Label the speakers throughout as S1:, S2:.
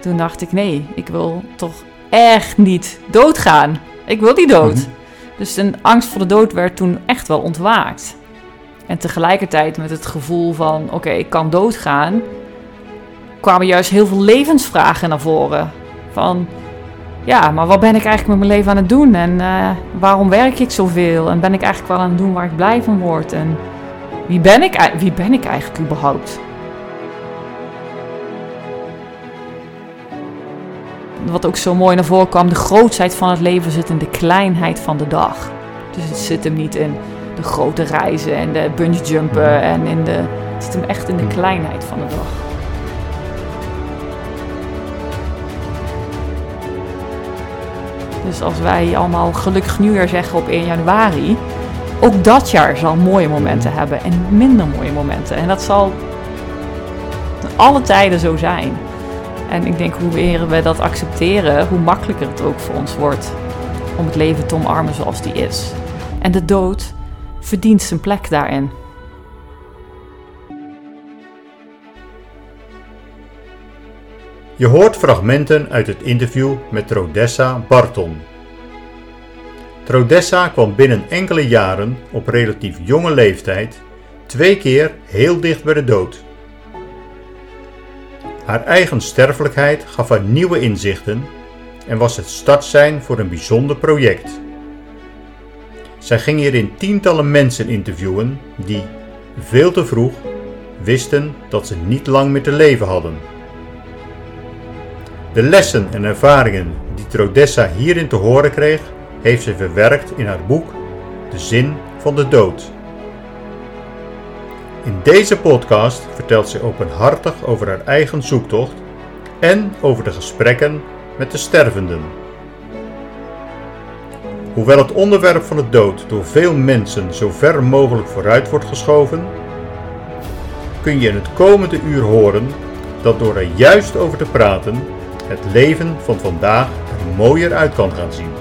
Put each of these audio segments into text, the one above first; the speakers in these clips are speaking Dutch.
S1: Toen dacht ik, nee, ik wil toch echt niet doodgaan. Ik wil niet dood.
S2: Mhm.
S1: Dus een angst voor de dood werd toen echt wel ontwaakt. En tegelijkertijd met het gevoel van, oké, ik kan doodgaan, kwamen juist heel veel levensvragen naar voren. Van, ja, maar wat ben ik eigenlijk met mijn leven aan het doen? En eh, waarom werk ik zoveel? En ben ik eigenlijk wel aan het doen waar ik blij van word? En wie ben ik, wie ben ik eigenlijk überhaupt? Wat ook zo mooi naar voren kwam, de grootheid van het leven zit in de kleinheid van de dag. Dus het zit hem niet in de grote reizen en de bungeejumpen en in de, het zit hem echt in de kleinheid van de dag. Dus als wij allemaal gelukkig nieuwjaar zeggen op 1 januari, ook dat jaar zal mooie momenten hebben en minder mooie momenten. En dat zal alle tijden zo zijn. En ik denk hoe meer we dat accepteren, hoe makkelijker het ook voor ons wordt om het leven te omarmen zoals die is. En de dood verdient zijn plek daarin.
S2: Je hoort fragmenten uit het interview met Trodessa Barton. Trodessa kwam binnen enkele jaren op relatief jonge leeftijd twee keer heel dicht bij de dood. Haar eigen sterfelijkheid gaf haar nieuwe inzichten en was het startsein voor een bijzonder project. Zij ging hierin tientallen mensen interviewen die, veel te vroeg, wisten dat ze niet lang meer te leven hadden. De lessen en ervaringen die Trodessa hierin te horen kreeg, heeft ze verwerkt in haar boek De Zin van de Dood. In deze podcast vertelt ze openhartig over haar eigen zoektocht en over de gesprekken met de stervenden. Hoewel het onderwerp van de dood door veel mensen zo ver mogelijk vooruit wordt geschoven, kun je in het komende uur horen dat door er juist over te praten het leven van vandaag er mooier uit kan gaan zien.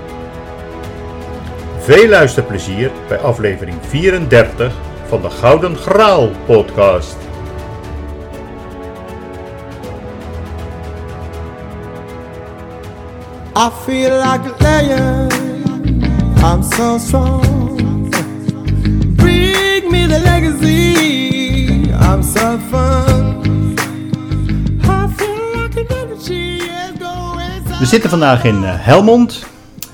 S2: Veel luisterplezier bij aflevering 34 van de Gouden Graal podcast.
S3: I feel like a lion. I'm so strong. Bring me the legacy. I'm so fun. I feel like an energy is going
S2: We zitten vandaag in eh, Helmond.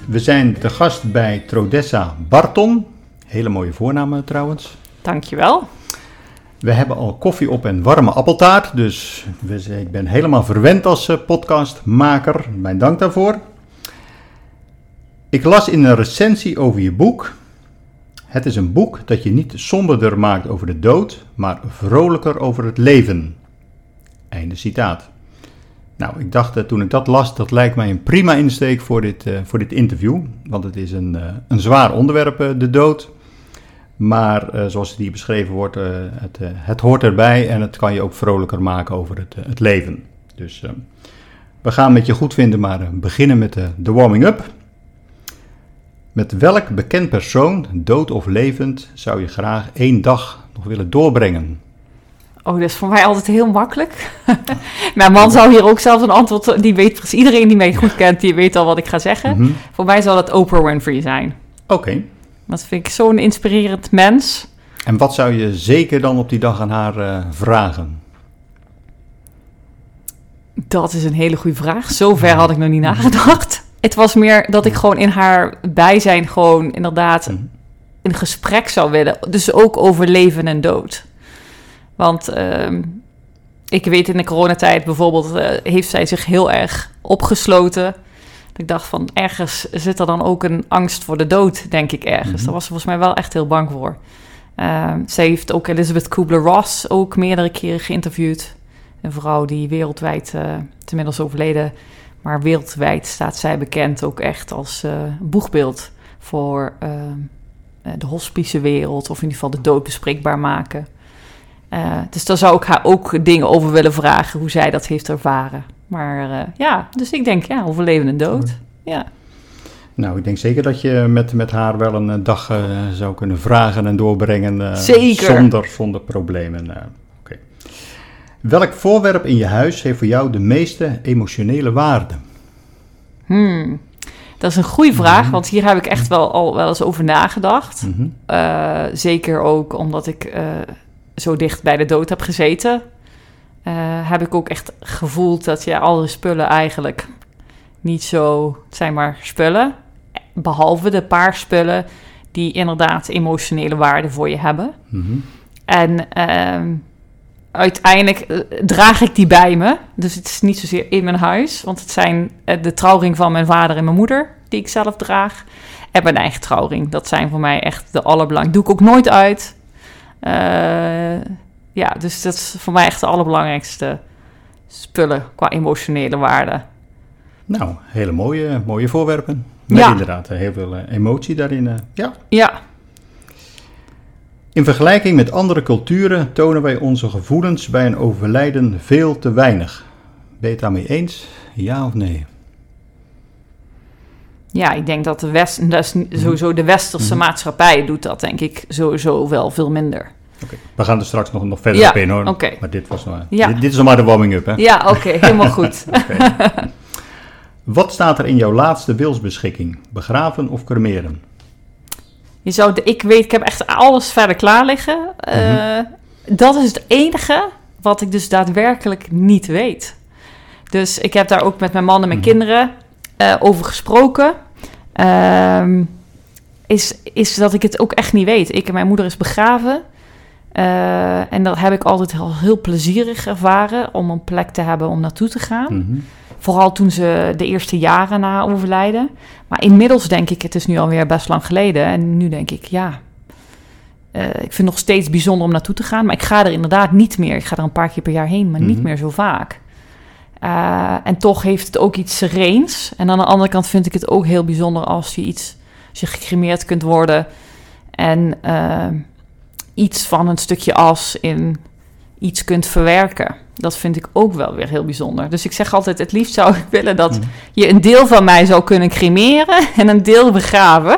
S2: We zijn te gast bij Trodessa Barton. Hele mooie voornamen trouwens.
S1: Dankjewel.
S2: We hebben al koffie op en warme appeltaart, dus ik ben helemaal verwend als eh, podcastmaker. Mijn dank daarvoor. Ik las in een recensie over je boek. Het is een boek dat je niet somberder maakt over de dood, maar vrolijker over het leven. Einde citaat. Nou, ik dacht eh, toen ik dat las, dat lijkt mij een prima insteek voor dit, eh, voor dit interview. Want het is een, een zwaar onderwerp, de dood. Maar eh, zoals het hier beschreven wordt, eh, het, eh, het hoort erbij en het kan je ook vrolijker maken over het, het leven. Dus we gaan met je goed vinden, maar beginnen met de, de warming-up. Met welk bekend persoon, dood of levend, zou je graag één dag nog willen doorbrengen?
S1: Oh, dat is voor mij altijd heel makkelijk. Mijn man zou hier ook zelfs een antwoord... Die weet precies... Iedereen die mij goed kent, die weet al wat ik ga zeggen.
S2: Mhm.
S1: Voor mij zal het Oprah Winfrey zijn.
S2: Oké.
S1: Dat vind ik zo'n inspirerend mens.
S2: En wat zou je zeker dan op die dag aan haar eh, vragen?
S1: Dat is een hele goede vraag. Zover had ik nog niet nagedacht. Het was meer dat ik gewoon in haar bijzijn gewoon inderdaad
S2: Mhm.
S1: een gesprek zou willen. Dus ook over leven en dood. Want ehm, ik weet in de coronatijd bijvoorbeeld eh, heeft zij zich heel erg opgesloten. Dat Ik dacht van ergens zit er dan ook een angst voor de dood, denk ik ergens.
S2: Mhm.
S1: Daar was ze volgens mij wel echt heel bang voor. Ehm zij heeft ook Elizabeth Kubler-Ross ook meerdere keren geïnterviewd. Een vrouw die wereldwijd, is inmiddels overleden, maar wereldwijd staat zij bekend ook echt als eh, boegbeeld voor eh, de hospicewereld, of in ieder geval de dood bespreekbaar maken. Dus daar zou ik haar ook dingen over willen vragen, hoe zij dat heeft ervaren. Maar eh, ja, dus ik denk, ja, over leven en dood. Ja.
S2: Nou, ik denk zeker dat je met, met haar wel een eh, dag eh, zou kunnen vragen en doorbrengen.
S1: Zeker.
S2: Zonder, zonder problemen. Oké. Welk voorwerp in je huis heeft voor jou de meeste emotionele waarde?
S1: Hmm. Dat is een goede vraag, want hier heb ik echt wel al wel eens over nagedacht.
S2: Mhm.
S1: Zeker ook omdat ik zo dicht bij de dood heb gezeten. Eh, heb ik ook echt gevoeld dat je alle spullen eigenlijk niet zo het zijn maar spullen. Behalve de paar spullen die inderdaad emotionele waarde voor je hebben.
S2: Mhm.
S1: En ehm, uiteindelijk eh, draag ik die bij me. Dus het is niet zozeer in mijn huis. Want het zijn eh, de trouwring van mijn vader en mijn moeder... die ik zelf draag. En mijn eigen trouwring. Dat zijn voor mij echt de allerbelangrijkste. Doe ik ook nooit uit. Ja, dus dat is voor mij echt de allerbelangrijkste spullen... qua emotionele waarde.
S2: Nou, hele mooie, mooie voorwerpen. Met
S1: Ja.
S2: inderdaad eh, heel veel eh, emotie daarin. eh. ja.
S1: Ja,
S2: In vergelijking met andere culturen tonen wij onze gevoelens bij een overlijden veel te weinig. Ben je het daarmee eens? Ja of nee?
S1: ja ik denk dat de West, dat is niet- sowieso de westerse
S2: Mhm.
S1: maatschappij doet dat denk ik sowieso wel veel minder.
S2: We gaan er straks nog, nog verder
S1: Ja,
S2: op in hoor. Maar dit, was nog,
S1: Ja.
S2: dit, dit is nog maar de warming-up hè?
S1: Ja, oké, helemaal goed.
S2: Wat staat er in jouw laatste wilsbeschikking? Begraven of cremeren?
S1: Je zou, de- ik weet, ik heb echt alles verder klaar liggen. Eh, Dat is het enige wat ik dus daadwerkelijk niet weet. Dus ik heb daar ook met mijn man en mijn
S2: Mhm.
S1: kinderen eh, over gesproken. Ehm, is, is dat ik het ook echt niet weet. Ik en mijn moeder is begraven. Eh, en dat heb ik altijd al heel plezierig ervaren om een plek te hebben om naartoe te gaan.
S2: Mhm.
S1: Vooral toen ze de eerste jaren na overlijden. Maar inmiddels denk ik, het is nu alweer best lang geleden. En nu denk ik, ja, eh, ik vind het nog steeds bijzonder om naartoe te gaan. Maar ik ga er inderdaad niet meer. Ik ga er een paar keer per jaar heen, maar niet
S2: Mhm.
S1: meer zo vaak. Eh, en toch heeft het ook iets sereens. En aan de andere kant vind ik het ook heel bijzonder als je iets, als je gecremeerd kunt worden. En iets van een stukje as in iets kunt verwerken. Dat vind ik ook wel weer heel bijzonder. Dus ik zeg altijd, het liefst zou ik willen dat
S2: Mhm.
S1: je een deel van mij zou kunnen cremeren en een deel begraven.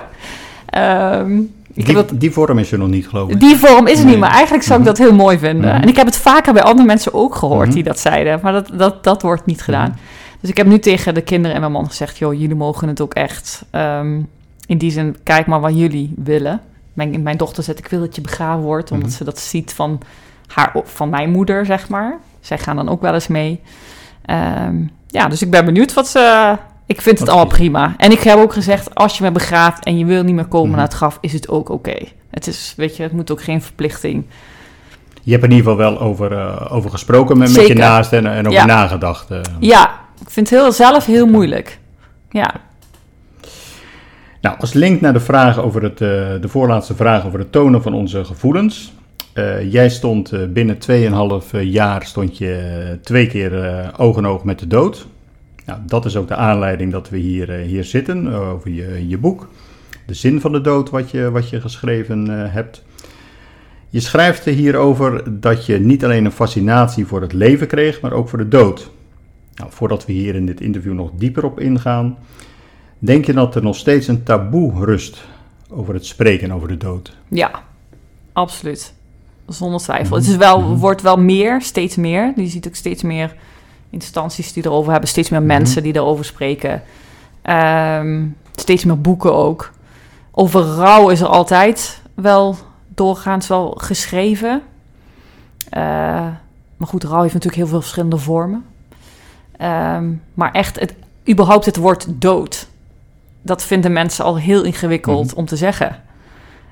S1: Ehm,
S2: Die,
S1: dat,
S2: die vorm is er nog niet geloof ik.
S1: die vorm is er
S2: Nee.
S1: niet, maar eigenlijk zou ik
S2: Mhm.
S1: dat heel mooi vinden.
S2: Mhm.
S1: En ik heb het vaker bij andere mensen ook gehoord
S2: Mhm.
S1: die dat zeiden, maar dat, dat, dat wordt niet gedaan.
S2: Mhm.
S1: Dus ik heb nu tegen de kinderen en mijn man gezegd, joh, jullie mogen het ook echt. ehm, in die zin, kijk maar wat jullie willen. Mijn, mijn dochter zegt, ik wil dat je begraven wordt, omdat
S2: Mhm.
S1: ze dat ziet van, haar, van mijn moeder, zeg maar. Zij gaan dan ook wel eens mee. Ehm, ja, dus ik ben benieuwd wat ze... Ik vind het allemaal prima. En ik heb ook gezegd, als je me begraaft en je wil niet meer komen
S2: Mhm.
S1: naar het graf, is het ook oké. Het is, weet je, het moet ook geen verplichting.
S2: Je hebt in ieder geval wel over, eh, over gesproken met, met je naasten en, en over
S1: Ja.
S2: nagedacht. eh.
S1: Ja, ik vind het heel, zelf heel moeilijk. Ja,
S2: Nou, als link naar de vraag over het, eh, de voorlaatste vraag over het tonen van onze gevoelens. Eh, jij stond eh, binnen 2,5 jaar stond je twee keer oog in oog met de dood. Nou, dat is ook de aanleiding dat we hier, hier zitten, over je, je boek. De zin van de dood, wat je, wat je geschreven hebt. Je schrijft er hierover dat je niet alleen een fascinatie voor het leven kreeg, maar ook voor de dood. Nou, voordat we hier in dit interview nog dieper op ingaan, denk je dat er nog steeds een taboe rust over het spreken over de dood?
S1: ja, absoluut. Zonder twijfel.
S2: Mhm.
S1: Het is wel,
S2: Mhm.
S1: wordt wel meer, steeds meer. Je ziet ook steeds meer instanties die erover hebben, steeds meer
S2: Mhm.
S1: mensen die erover spreken. Ehm, steeds meer boeken ook. Over rouw is er altijd wel doorgaans wel geschreven. Eh, maar goed, rouw heeft natuurlijk heel veel verschillende vormen. Ehm, maar echt, het, überhaupt het woord dood, dat vinden mensen al heel ingewikkeld
S2: Mhm.
S1: om te zeggen.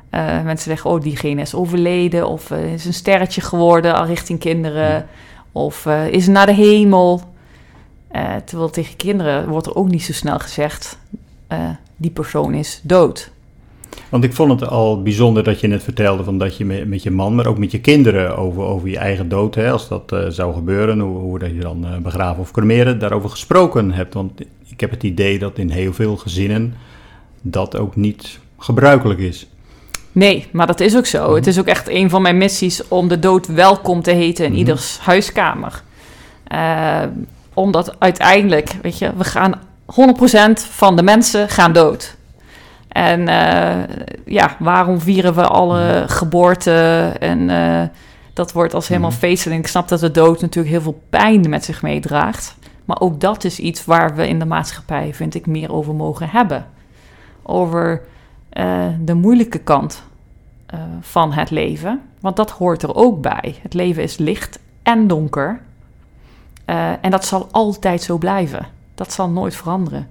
S1: Eh, mensen zeggen, oh, diegene is overleden, of eh, is een sterretje geworden al richting kinderen, of eh, is naar de hemel. Terwijl tegen kinderen wordt er ook niet zo snel gezegd, die persoon is dood.
S2: Want ik vond het al bijzonder dat je net vertelde van dat je met, met je man, maar ook met je kinderen over, over je eigen dood, hè, als dat eh, zou gebeuren, hoe, hoe dat je dan eh, begraven of cremeren, daarover gesproken hebt. Want ik heb het idee dat in heel veel gezinnen dat ook niet gebruikelijk is.
S1: Nee, maar dat is ook zo.
S2: Mhm.
S1: Het is ook echt een van mijn missies om de dood welkom te heten in
S2: Mhm.
S1: ieders huiskamer. Eh, omdat uiteindelijk, weet je, we gaan 100% van de mensen gaan dood. En eh, ja, waarom vieren we alle geboorten en eh, dat wordt als helemaal
S2: Mhm.
S1: feestelijk. En ik snap dat de dood natuurlijk heel veel pijn met zich meedraagt. Maar ook dat is iets waar we in de maatschappij, vind ik, meer over mogen hebben. Over eh, de moeilijke kant van het leven. Want dat hoort er ook bij. Het leven is licht en donker. En dat zal altijd zo blijven. Dat zal nooit veranderen.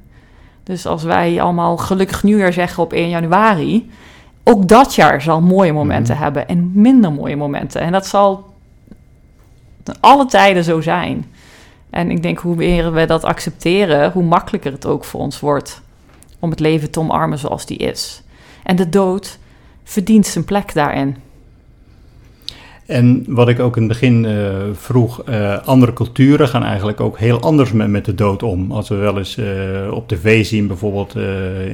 S1: Dus als wij allemaal gelukkig nieuwjaar zeggen op 1 januari, ook dat jaar zal mooie momenten
S2: Mhm.
S1: hebben en minder mooie momenten. En dat zal alle tijden zo zijn. En ik denk hoe meer we dat accepteren, hoe makkelijker het ook voor ons wordt om het leven te omarmen zoals die is. En de dood verdient zijn plek daarin.
S2: En wat ik ook in het begin eh, vroeg, eh, andere culturen gaan eigenlijk ook heel anders met, met de dood om. Als we wel eens eh, op tv zien, bijvoorbeeld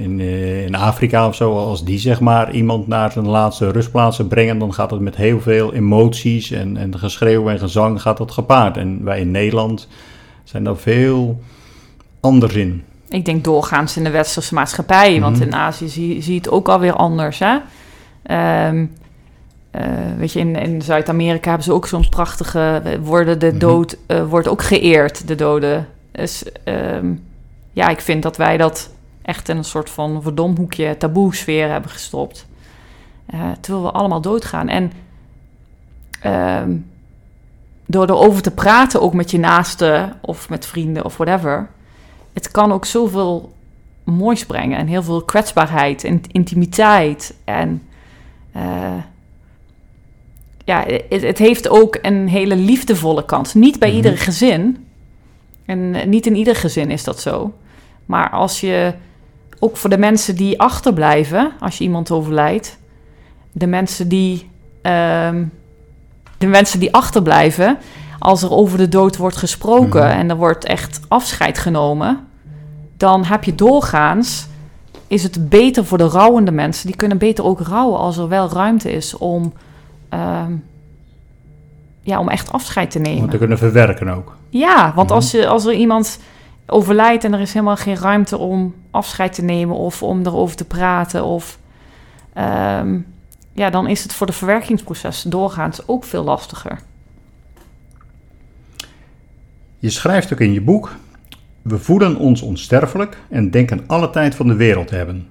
S2: in, in Afrika of zo, als die zeg maar iemand naar zijn laatste rustplaatsen brengen, dan gaat het met heel veel emoties en, en geschreeuw en gezang gaat dat gepaard. En wij in Nederland zijn daar veel anders in.
S1: Ik denk doorgaans in de westerse maatschappij, want
S2: Mhm.
S1: in Azië zie, zie je het ook alweer anders. Hè? Ehm, eh, weet je, in, in Zuid-Amerika hebben ze ook zo'n prachtige. Worden de
S2: Mhm.
S1: dood eh, wordt ook geëerd, de doden. Dus ehm, ja, ik vind dat wij dat echt in een soort van verdomhoekje, taboe-sfeer hebben gestopt. Eh, terwijl we allemaal doodgaan. En ehm, door erover te praten, ook met je naasten of met vrienden of whatever, het kan ook zoveel moois brengen en heel veel kwetsbaarheid en intimiteit. En ja, het, het heeft ook een hele liefdevolle kant. Niet bij
S2: Mhm.
S1: ieder gezin. En eh, niet in ieder gezin is dat zo. Maar als je, ook voor de mensen die achterblijven, als je iemand overlijdt, de mensen die, ehm, de mensen die achterblijven, als er over de dood wordt gesproken
S2: Mhm.
S1: en er wordt echt afscheid genomen, dan heb je doorgaans, is het beter voor de rouwende mensen. Die kunnen beter ook rouwen als er wel ruimte is om, ja, om echt afscheid te
S2: Om
S1: nemen.
S2: het te kunnen verwerken ook.
S1: Ja, want
S2: Mhm.
S1: als, je, als er iemand overlijdt en er is helemaal geen ruimte om afscheid te nemen of om erover te praten, of, ehm, ja, dan is het voor de verwerkingsproces doorgaans ook veel lastiger.
S2: Je schrijft ook in je boek: We voelen ons onsterfelijk en denken alle tijd van de wereld te hebben.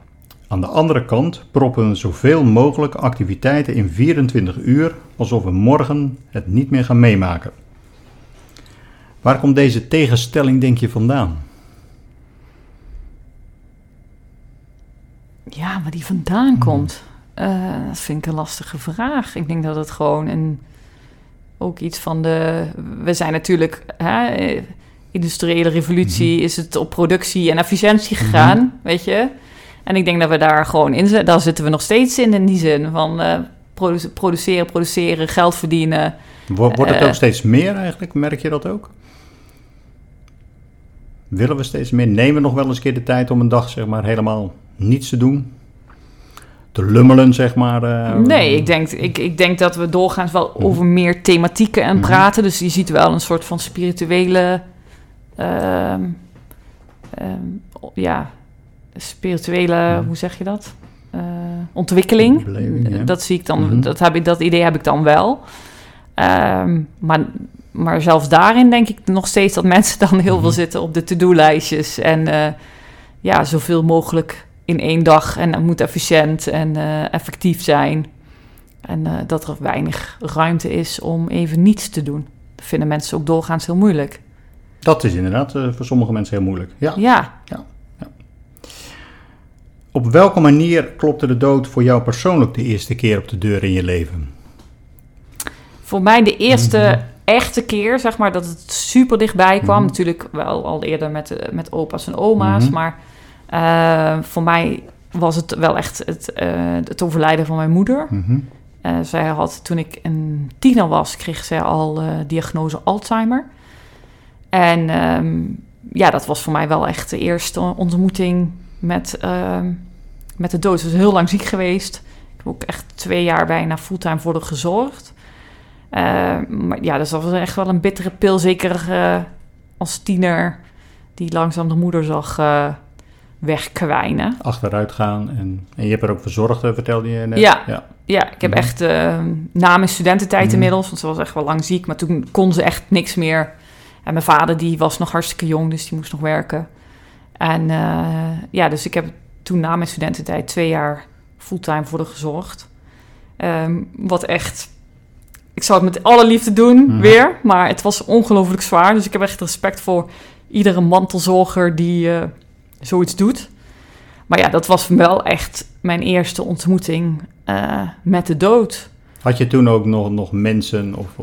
S2: Aan de andere kant proppen we zoveel mogelijk activiteiten in 24 uur, alsof we morgen het niet meer gaan meemaken. Waar komt deze tegenstelling, denk je, vandaan?
S1: Ja, waar die vandaan komt, eh, dat vind ik een lastige vraag. Ik denk dat het gewoon een, ook iets van de. We zijn natuurlijk. Hè, eh, industriële revolutie is het op productie en efficiëntie gegaan, weet je. En ik denk dat we daar gewoon in zitten. Daar zitten we nog steeds in, in die zin van eh, produ- produceren, produceren, geld verdienen.
S2: Wo- Wordt het
S1: Eh.
S2: ook steeds meer eigenlijk? Merk je dat ook? Willen we steeds meer? Nemen we nog wel eens een keer de tijd om een dag zeg maar helemaal niets te doen? Te lummelen, zeg maar? eh,
S1: Nee, ik denk, ik, ik denk dat we doorgaans wel
S2: Mhm.
S1: over meer thematieken en
S2: Mhm.
S1: praten. Dus je ziet wel een soort van spirituele. ehm, ehm, ja, spirituele, hoe zeg je dat? Eh, ontwikkeling.
S2: Beleving, ja.
S1: Dat zie ik dan,
S2: Mhm.
S1: dat, heb ik, dat idee heb ik dan wel. Ehm, maar, maar zelfs daarin denk ik nog steeds dat mensen dan heel veel
S2: Mhm.
S1: zitten op de to-do-lijstjes. En eh, ja, zoveel mogelijk in één dag. En het moet efficiënt en eh, effectief zijn. En dat er weinig ruimte is om even niets te doen. Dat vinden mensen ook doorgaans heel moeilijk.
S2: Dat is inderdaad voor sommige mensen heel moeilijk. Ja.
S1: Ja,
S2: Op welke manier klopte de dood voor jou persoonlijk de eerste keer op de deur in je leven?
S1: voor mij de eerste
S2: Mhm.
S1: echte keer, zeg maar, dat het super dichtbij kwam.
S2: Mhm.
S1: Natuurlijk wel al eerder met, eh, met opa's en oma's.
S2: Mhm.
S1: Maar eh, voor mij was het wel echt het, eh, het overlijden van mijn moeder. Zij had, toen ik een tiener was, kreeg zij al diagnose Alzheimer. En ehm, ja, dat was voor mij wel echt de eerste ontmoeting met, ehm, met de dood. Ze was heel lang ziek geweest. Ik heb ook echt twee jaar bijna fulltime voor haar gezorgd. Eh, maar ja, dus dat was echt wel een bittere pil. Zeker eh, als tiener die langzaam de moeder zag, eh, wegkwijnen.
S2: Achteruit gaan en, en je hebt er ook verzorgd, vertelde je net.
S1: Ja.
S2: ja.
S1: Ja, ik heb
S2: Mhm.
S1: echt na mijn studententijd
S2: Mhm.
S1: inmiddels, want ze was echt wel lang ziek, maar toen kon ze echt niks meer. En mijn vader die was nog hartstikke jong, dus die moest nog werken. En ja, dus ik heb toen na mijn studententijd twee jaar fulltime voor haar gezorgd. Ehm, wat echt, ik zou het met alle liefde doen
S2: Mhm.
S1: weer, maar het was ongelooflijk zwaar. Dus ik heb echt respect voor iedere mantelzorger die eh, zoiets doet. Maar ja, dat was wel echt mijn eerste ontmoeting eh, met de dood.
S2: Had je toen ook nog, nog mensen of,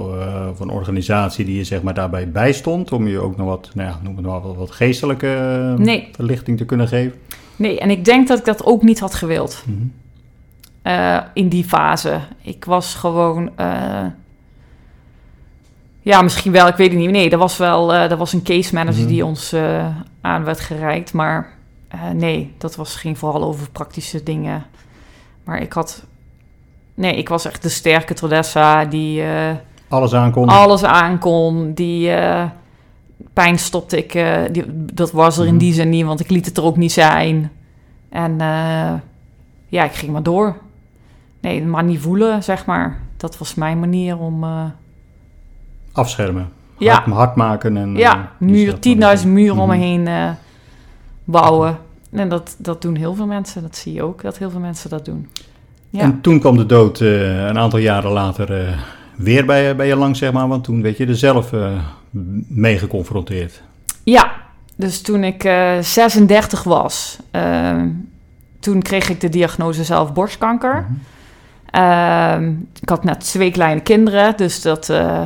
S2: of een organisatie die je zeg maar daarbij bijstond om je ook nog wat, nou ja, noem het maar wat, wat geestelijke
S1: Nee.
S2: verlichting te kunnen geven?
S1: Nee, en ik denk dat ik dat ook niet had gewild
S2: Mhm.
S1: eh, in die fase. Ik was gewoon. eh, ja, misschien wel, ik weet het niet. Nee, er was wel eh, er was een case manager
S2: Mhm.
S1: die ons aan werd gereikt. Maar nee, dat was, ging vooral over praktische dingen. Maar ik had. Nee, ik was echt de sterke Trodessa die.
S2: Alles aankomt.
S1: alles aankon. Die pijn stopte ik. eh, die, dat was er in
S2: Mhm.
S1: die zin niet, want ik liet het er ook niet zijn. En eh, ja, ik ging maar door. Nee, maar niet voelen, zeg maar. Dat was mijn manier om. eh,
S2: Afschermen.
S1: ja,
S2: Hard, hard maken. En,
S1: ja, muur,
S2: dat-
S1: 10.000 muren om me
S2: Mhm.
S1: heen bouwen. En dat, dat doen heel veel mensen. Dat zie je ook, dat heel veel mensen dat doen. Ja.
S2: En toen kwam de dood een aantal jaren later weer bij, je- bij je langs, zeg maar. Want toen werd je er zelf mee geconfronteerd.
S1: Ja, dus toen ik eh 36 was, ehm, toen kreeg ik de diagnose zelf borstkanker.
S2: Mhm.
S1: Ehm, ik had net twee kleine kinderen, dus dat, eh,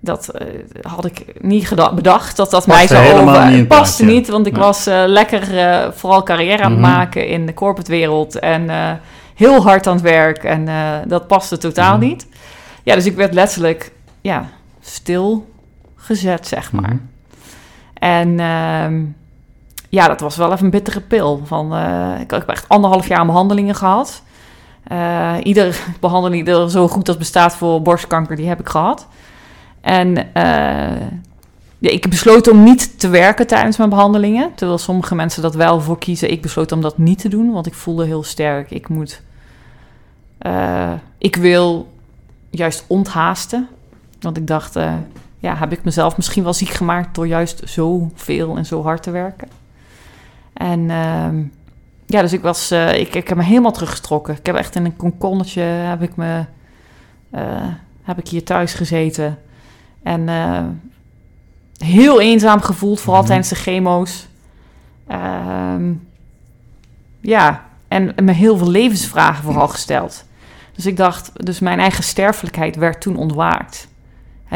S1: dat eh, had ik niet bedacht dat dat mij
S2: helemaal
S1: over.
S2: niet het
S1: paste niet, want ik
S2: Nee.
S1: was eh, lekker eh, vooral carrière aan het
S2: Mhm.
S1: maken in de corporate wereld en eh, heel hard aan het werk en eh, dat paste totaal
S2: Mhm.
S1: niet. Ja, dus ik werd letterlijk ja, stilgezet, zeg maar.
S2: Mhm.
S1: En ehm, ja, dat was wel even een bittere pil. Van, eh, ik heb echt anderhalf jaar behandelingen gehad. Eh iedere behandeling die er zo goed als bestaat voor borstkanker, die heb ik gehad. En eh, ja, ik besloot om niet te werken tijdens mijn behandelingen. Terwijl sommige mensen dat wel voor kiezen. Ik besloot om dat niet te doen, want ik voelde heel sterk. Ik moet... ik wil juist onthaasten. Want ik dacht, ja, heb ik mezelf misschien wel ziek gemaakt door juist zo veel en zo hard te werken. En ehm, ja, dus ik was, eh, ik, ik heb me helemaal teruggetrokken. Ik heb echt in een konkonnetje heb ik me, eh, heb ik hier thuis gezeten. En eh, heel eenzaam gevoeld, vooral
S2: Mhm.
S1: tijdens de chemo's. Ehm, ja, en me heel veel levensvragen vooral gesteld. Dus ik dacht, dus mijn eigen sterfelijkheid werd toen ontwaakt.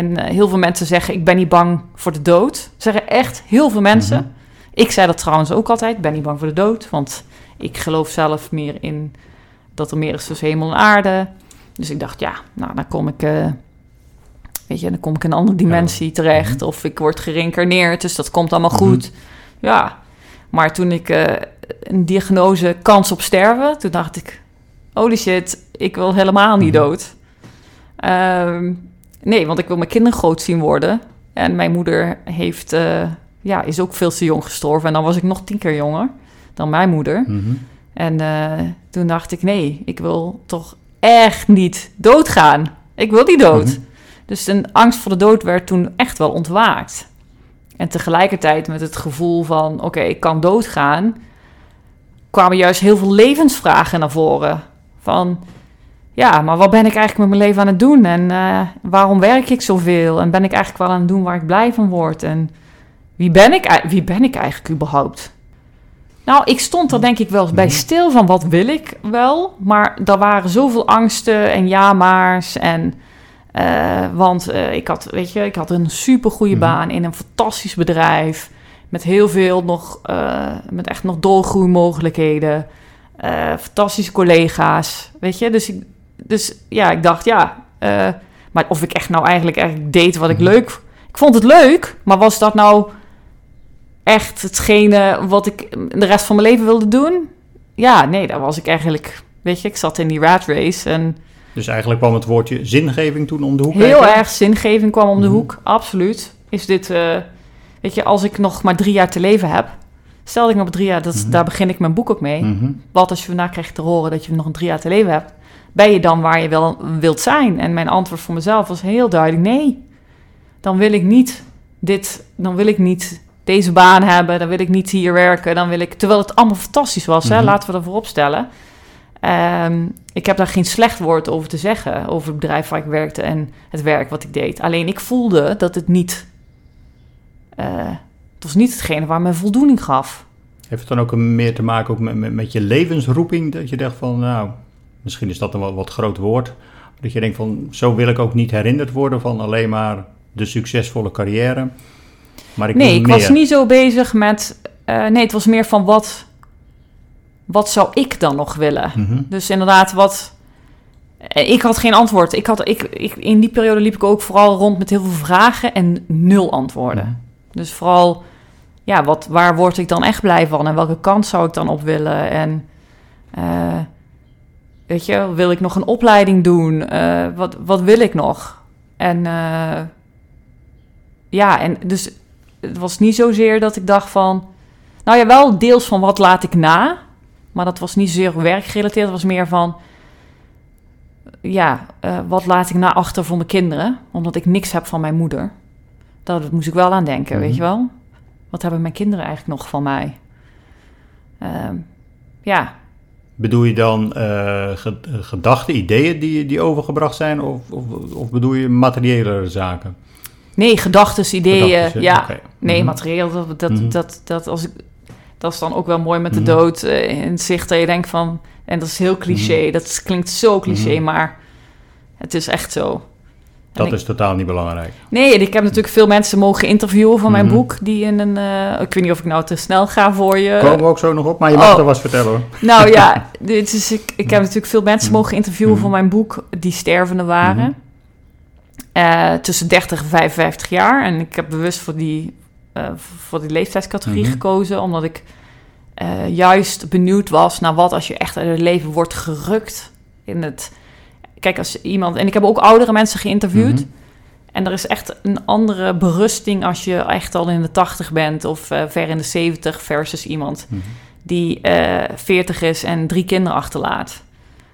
S1: En eh, heel veel mensen zeggen, ik ben niet bang voor de dood. Zeggen echt heel veel mensen.
S2: Mhm.
S1: Ik zei dat trouwens ook altijd, ik ben niet bang voor de dood. Want ik geloof zelf meer in dat er meer is tussen hemel en aarde. Dus ik dacht, ja, nou dan kom ik, eh, weet je, dan kom ik in een andere dimensie terecht.
S2: Mhm.
S1: Of ik word gereïncarneerd, dus dat komt allemaal
S2: Mhm.
S1: goed. Ja, maar toen ik eh, een diagnose kans op sterven, toen dacht ik, holy shit, ik wil helemaal niet dood. Ehm, nee, want ik wil mijn kinderen groot zien worden. En mijn moeder heeft, eh, ja, is ook veel te jong gestorven. En dan was ik nog tien keer jonger dan mijn moeder.
S2: Mhm.
S1: En eh, toen dacht ik, nee, ik wil toch echt niet doodgaan. Ik wil niet dood.
S2: Mhm.
S1: Dus een angst voor de dood werd toen echt wel ontwaakt. En tegelijkertijd met het gevoel van, oké, ik kan doodgaan, kwamen juist heel veel levensvragen naar voren. Van, ja, maar wat ben ik eigenlijk met mijn leven aan het doen? En eh, waarom werk ik zoveel? En ben ik eigenlijk wel aan het doen waar ik blij van word? En wie ben ik, wie ben ik eigenlijk überhaupt? Nou, ik stond er denk ik wel eens bij
S2: Mhm.
S1: stil van wat wil ik wel. Maar er waren zoveel angsten en ja-maars. En, eh, want eh, ik, had, weet je, ik had een supergoeie
S2: Mhm.
S1: baan in een fantastisch bedrijf. Met heel veel nog, met echt nog doorgroeimogelijkheden. eh fantastische collega's, weet je. Dus, ik, dus ja, ik dacht, ja... eh, maar of ik echt nou eigenlijk, eigenlijk deed wat ik
S2: Mhm.
S1: leuk... Ik vond het leuk, maar was dat nou echt hetgene wat ik de rest van mijn leven wilde doen? Ja, nee, daar was ik eigenlijk... Weet je, ik zat in die rat race en
S2: Dus eigenlijk kwam het woordje zingeving toen om de hoek
S1: heel erg zingeving kwam om de
S2: Mhm.
S1: hoek. Absoluut. Is dit, eh, weet je, als ik nog maar drie jaar te leven heb, Stel ik nog drie jaar, dat,
S2: Mhm.
S1: daar begin ik mijn boek ook mee. Wat als je vandaag krijgt te horen dat je nog een drie jaar te leven hebt? Ben je dan waar je wel wilt zijn? En mijn antwoord voor mezelf was heel duidelijk: nee. Dan wil ik niet dit, dan wil ik niet deze baan hebben, dan wil ik niet hier werken, dan wil ik. Terwijl het allemaal fantastisch was, hè?
S2: Mhm.
S1: laten we dat voorop stellen. Ehm, ik heb daar geen slecht woord over te zeggen, over het bedrijf waar ik werkte en het werk wat ik deed. Alleen ik voelde dat het niet. eh, het was niet hetgene waar me voldoening gaf.
S2: Heeft het dan ook een- meer te maken ook met, met, met je levensroeping? Dat je dacht van, nou, misschien is dat een wat, wat groot woord. Dat je denkt van, zo wil ik ook niet herinnerd worden van alleen maar de succesvolle carrière. Maar ik
S1: nee, ik
S2: meer.
S1: was niet zo bezig met. eh, nee, het was meer van wat. Wat zou ik dan nog willen?
S2: Mhm.
S1: Dus inderdaad, wat. eh, Ik had geen antwoord. Ik had, ik, ik, in die periode liep ik ook vooral rond met heel veel vragen en nul antwoorden.
S2: Mhm.
S1: Dus vooral, ja, wat, waar word ik dan echt blij van? En welke kant zou ik dan op willen? En eh, weet je, wil ik nog een opleiding doen? Eh, wat, wat wil ik nog? En eh, ja, en dus het was niet zozeer dat ik dacht van... Nou ja, wel deels van wat laat ik na. Maar dat was niet zozeer werkgerelateerd. Het was meer van... Ja, eh, wat laat ik na achter voor mijn kinderen? Omdat ik niks heb van mijn moeder. Daar moest ik wel aan denken,
S2: Mhm.
S1: weet je wel? Wat hebben mijn kinderen eigenlijk nog van mij? Ehm, ja,
S2: Bedoel je dan eh, ge- gedachten, ideeën die, die overgebracht zijn? Of, of, of bedoel je materiële zaken?
S1: nee, gedachten, ideeën.
S2: Gedachtes,
S1: ja, nee,
S2: Mhm.
S1: materieel. Dat, dat,
S2: Mhm.
S1: dat, dat, als ik, dat is dan ook wel mooi met de
S2: Mhm.
S1: dood eh, in zicht. Dat je denkt van... En dat is heel cliché. Dat klinkt zo cliché, maar het is echt zo.
S2: Dat
S1: ik-
S2: is totaal niet belangrijk.
S1: Nee, en ik heb natuurlijk veel mensen mogen interviewen van mijn
S2: Mhm.
S1: boek. Die in een... eh, ik weet niet of ik nou te snel ga voor je.
S2: Komen we ook zo nog op, maar je mag
S1: oh.
S2: er wat vertellen hoor.
S1: Nou ja, dit is, ik, ik heb natuurlijk veel mensen
S2: Mhm.
S1: mogen interviewen
S2: Mhm.
S1: voor mijn boek die stervende waren.
S2: Mhm.
S1: Eh, tussen 30 en 55 jaar. En ik heb bewust voor die, eh, voor die leeftijdscategorie
S2: Mhm.
S1: gekozen, omdat ik juist benieuwd was naar wat als je echt uit het leven wordt gerukt. In het, kijk, als iemand. En ik heb ook oudere mensen geïnterviewd.
S2: Mhm.
S1: En er is echt een andere berusting als je echt al in de 80 bent of eh, ver in de 70 versus iemand
S2: Mhm.
S1: die eh 40 is en drie kinderen achterlaat.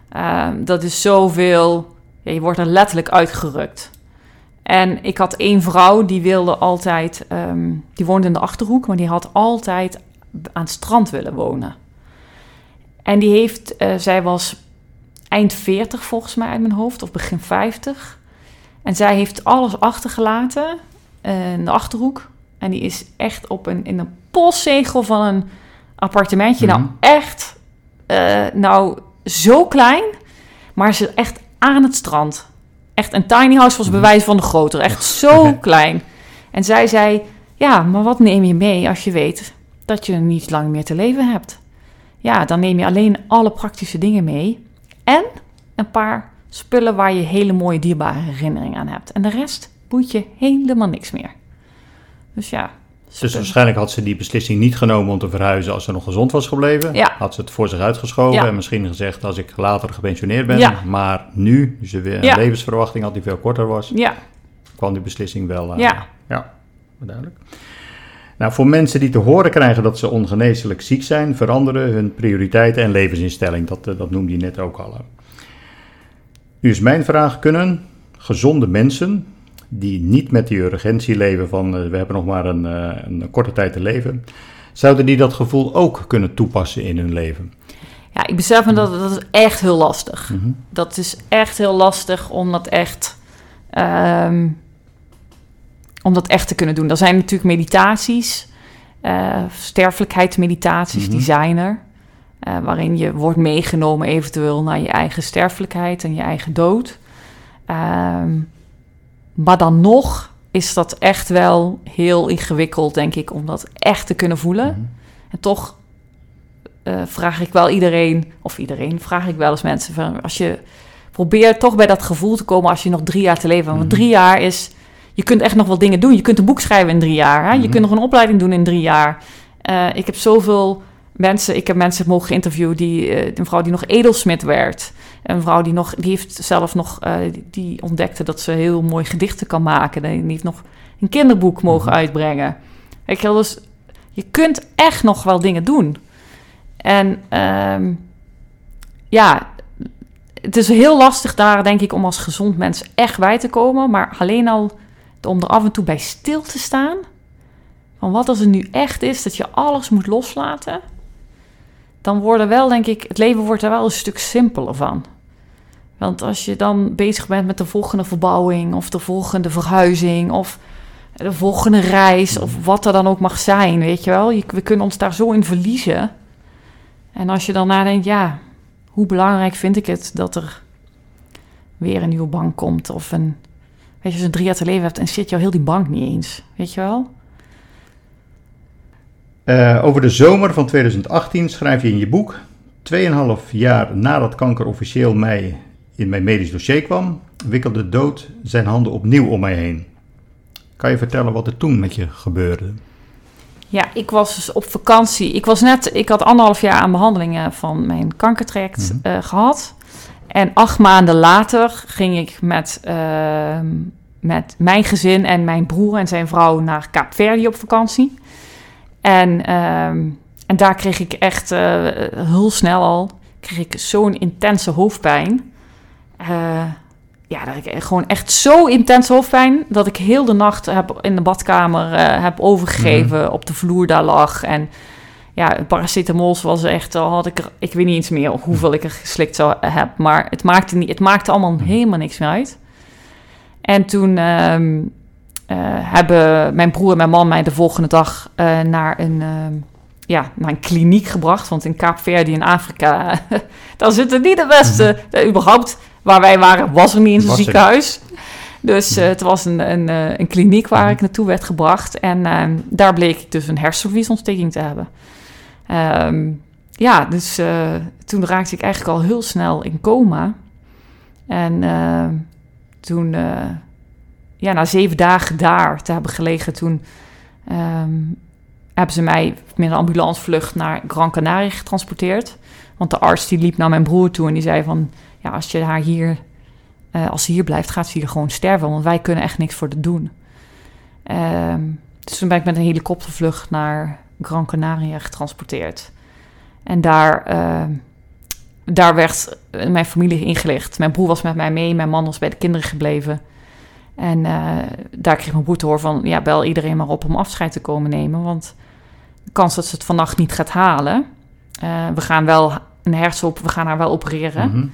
S1: Ehm, dat is zoveel. Ja, je wordt er letterlijk uitgerukt. En ik had één vrouw die wilde altijd. ehm, die woonde in de achterhoek, maar die had altijd aan het strand willen wonen. En die heeft. eh, zij was eind 40 volgens mij uit mijn hoofd, of begin 50. En zij heeft alles achtergelaten eh, in de achterhoek. En die is echt op een, in een postzegel van een appartementje.
S2: Mhm.
S1: Nou, echt, eh, nou, zo klein. Maar ze echt aan het strand. Echt een tiny house was
S2: Mhm.
S1: bewijs van de grotere. Echt zo klein. En zij zei, ja, maar wat neem je mee als je weet dat je niet lang meer te leven hebt? Ja, dan neem je alleen alle praktische dingen mee. En een paar spullen waar je hele mooie dierbare herinneringen aan hebt. En de rest boeit je helemaal niks meer. Dus ja.
S2: Dus waarschijnlijk had ze die beslissing niet genomen om te verhuizen als ze nog gezond was gebleven.
S1: Ja.
S2: Had ze het voor zich uitgeschoven
S1: Ja.
S2: en misschien gezegd als ik later gepensioneerd ben.
S1: Ja.
S2: Maar nu, dus ze weer een levensverwachting had die veel korter was,
S1: Ja,
S2: kwam die beslissing wel. eh,
S1: Ja.
S2: Ja, duidelijk. Nou, voor mensen die te horen krijgen dat ze ongeneeslijk ziek zijn, veranderen hun prioriteiten en levensinstelling. Dat, eh, dat noemde je net ook al. Nu is mijn vraag, kunnen gezonde mensen die niet met die urgentie leven van eh, we hebben nog maar een, eh, een korte tijd te leven, zouden die dat gevoel ook kunnen toepassen in hun leven?
S1: ja ik besef me dat dat is echt heel lastig.
S2: Mhm.
S1: Dat is echt heel lastig om dat echt, ehm, om dat echt te kunnen doen. Er zijn natuurlijk meditaties, eh sterfelijkheidsmeditaties,
S2: Mhm.
S1: die zijn er. eh, waarin je wordt meegenomen eventueel naar je eigen sterfelijkheid en je eigen dood. Ehm, maar dan nog is dat echt wel heel ingewikkeld, denk ik, om dat echt te kunnen voelen.
S2: Mhm.
S1: En toch eh, vraag ik wel iedereen, of iedereen, vraag ik wel eens mensen van als je probeert toch bij dat gevoel te komen als je nog drie jaar te leven hebt. Want
S2: Mhm.
S1: drie jaar is, je kunt echt nog wel dingen doen. Je kunt een boek schrijven in drie jaar. Hè? Je
S2: Mhm.
S1: kunt nog een opleiding doen in drie jaar. Eh, ik heb zoveel mensen, ik heb mensen mogen interviewen die, eh, een vrouw die nog edelsmid werd. Een vrouw die nog, die heeft zelf nog, eh, die, ontdekte dat ze heel mooi gedichten kan maken. Die heeft nog een kinderboek mogen
S2: Mhm.
S1: uitbrengen. Je wel, dus Je kunt echt nog wel dingen doen. En ehm, ja, het is heel lastig daar, denk ik, om als gezond mens echt bij te komen. Maar alleen al om er af en toe bij stil te staan. Van wat als het nu echt is dat je alles moet loslaten. Dan worden wel, denk ik, het leven wordt er wel een stuk simpeler van. Want als je dan bezig bent met de volgende verbouwing of de volgende verhuizing of de volgende reis of wat er dan ook mag zijn, weet je wel. we kunnen ons daar zo in verliezen. En als je dan nadenkt, ja, hoe belangrijk vind ik het dat er weer een nieuwe bank komt of een, je, als je een drie jaar te leven hebt en zit jou heel die bank niet eens, weet je wel.
S2: Uh, over de zomer van 2018 schrijf je in je boek, 2,5 jaar nadat kanker officieel mij in mijn medisch dossier kwam, wikkelde dood zijn handen opnieuw om mij heen. Kan je vertellen wat er toen met je gebeurde?
S1: Ja, ik was dus op vakantie. Ik was net, ik had anderhalf jaar aan behandelingen van mijn kankertraject mm gehad. En acht maanden later ging ik met, uh, met mijn gezin en mijn broer en zijn vrouw naar Kaapverdi op vakantie. En, uh, en daar kreeg ik echt uh, heel snel al kreeg ik zo'n intense hoofdpijn. Uh, ja, dat ik gewoon echt zo intens hoofdpijn dat ik heel de nacht heb in de badkamer uh, heb overgegeven, mhm. op de vloer daar lag. En ja, paracetamol was echt, al had ik er, ik weet niet eens meer hoeveel ik er geslikt zou hebben, maar het maakte, niet, het maakte allemaal mhm. helemaal niks meer uit. En toen uh, uh, hebben mijn broer en mijn man mij de volgende dag uh, naar een ehm, ja, naar een kliniek gebracht. Want in Kaapverdi in Afrika, daar zitten niet de beste. Mm überhaupt, waar wij waren, was er niet eens een ziekenhuis. Dus uh, het was een, een, eh, een kliniek waar mhm. ik naartoe werd gebracht. En uh, daar bleek ik dus een hersenvliesontsteking te hebben. Um, ja, dus uh, toen raakte ik eigenlijk al heel snel in coma. En toen, ja, na zeven dagen daar te hebben gelegen, toen um, hebben ze mij met een ambulancevlucht naar Gran Canaria getransporteerd. Want de arts die liep naar mijn broer toe en die zei van... ja, als je haar hier... Als ze hier blijft, gaat ze hier gewoon sterven. Want wij kunnen echt niks voor de doen. Uh, dus toen ben ik met een helikoptervlucht naar Gran Canaria getransporteerd. En daar, uh, daar werd mijn familie ingelicht. Mijn broer was met mij mee, mijn man was bij de kinderen gebleven... En uh, daar kreeg mijn broer te horen van... ja, bel iedereen maar op om afscheid te komen nemen... want de kans dat ze het vannacht niet gaat halen. Uh, we gaan wel een hersenop, we gaan haar wel opereren. Mm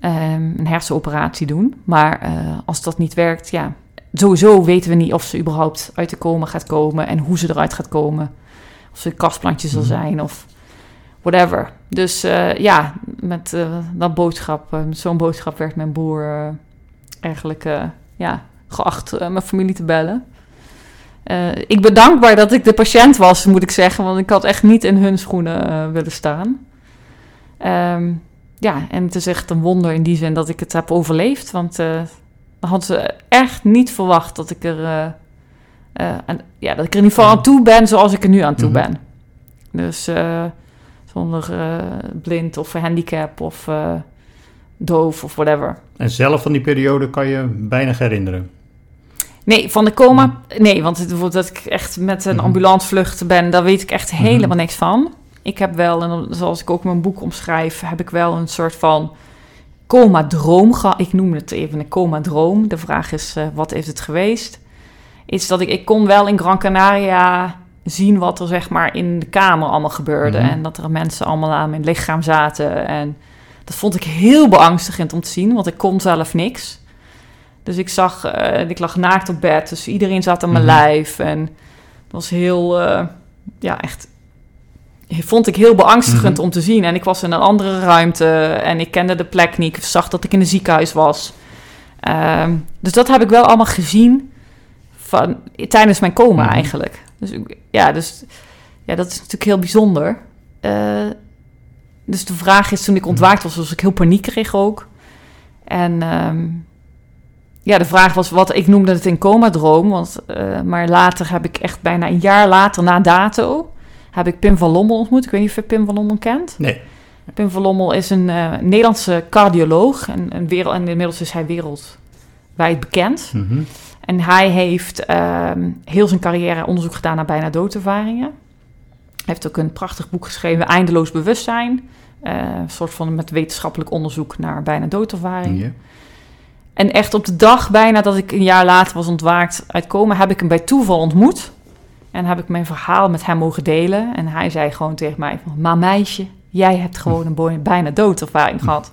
S1: een hersenoperatie doen. Maar als dat niet werkt, ja, sowieso weten we niet of ze überhaupt uit de coma gaat komen en hoe ze eruit gaat komen. Of ze een kastplantje zal mhm. zijn of whatever. Dus uh, ja, met dat boodschap, met zo'n boodschap werd mijn broer eigenlijk ja, geacht mijn familie te bellen. Ik ben dankbaar dat ik de patiënt was, moet ik zeggen. Want ik had echt niet in hun schoenen willen staan. Um, ja, en het is echt een wonder in die zin dat ik het heb overleefd. Want dan hadden ze echt niet verwacht dat ik er... en, ja, dat ik er in ieder geval aan toe ben zoals ik er nu aan toe mhm. ben. Dus zonder blind of handicap of doof of whatever.
S2: En zelf van die periode kan je bijna herinneren?
S1: Nee, van de coma. Nee, want dat ik echt met een mhm. ambulancevlucht ben, daar weet ik echt mhm. helemaal niks van. Ik heb wel, en zoals ik ook mijn boek omschrijf, heb ik wel een soort van coma-droom gehad. Ik noem het even een coma-droom. De vraag is, uh, wat is het geweest? Is dat ik, ik kon wel in Gran Canaria zien wat er zeg maar in de kamer allemaal gebeurde. Mhm. En dat er mensen allemaal aan mijn lichaam zaten. En dat vond ik heel beangstigend om te zien, want ik kon zelf niks. Dus ik zag, uh, ik lag naakt op bed, dus iedereen zat aan mijn mm lijf. En het was heel, uh, ja, echt, vond ik heel beangstigend mhm. om te zien. En ik was in een andere ruimte en ik kende de plek niet. Ik zag dat ik in een ziekenhuis was. Uh, dus dat heb ik wel allemaal gezien van, tijdens mijn coma mm eigenlijk. Dus ja, dus ja, dat is natuurlijk heel bijzonder. Uh, dus de vraag is, toen ik ontwaakt was, was ik heel paniek kreeg ook. En um, ja, de vraag was wat ik noemde het een coma-droom. Want, uh, maar later heb ik echt bijna een jaar later, na dato, heb ik Pim van Lommel ontmoet. Ik weet niet of je Pim van Lommel kent.
S2: Nee.
S1: Pim van Lommel is een uh, Nederlandse cardioloog. En, een wereld, en inmiddels is hij wereldwijd bekend. Mm -hmm. En hij heeft uh, heel zijn carrière onderzoek gedaan naar bijna doodervaringen. heeft ook een prachtig boek geschreven, Eindeloos Bewustzijn. Eh, een soort van met wetenschappelijk onderzoek naar bijna doodervaring.
S2: Ja.
S1: En echt op de dag bijna dat ik een jaar later was ontwaakt uit coma, heb ik hem bij toeval ontmoet. En heb ik mijn verhaal met hem mogen delen. En hij zei gewoon tegen mij van, maar meisje, jij hebt gewoon een bijna doodervaring gehad.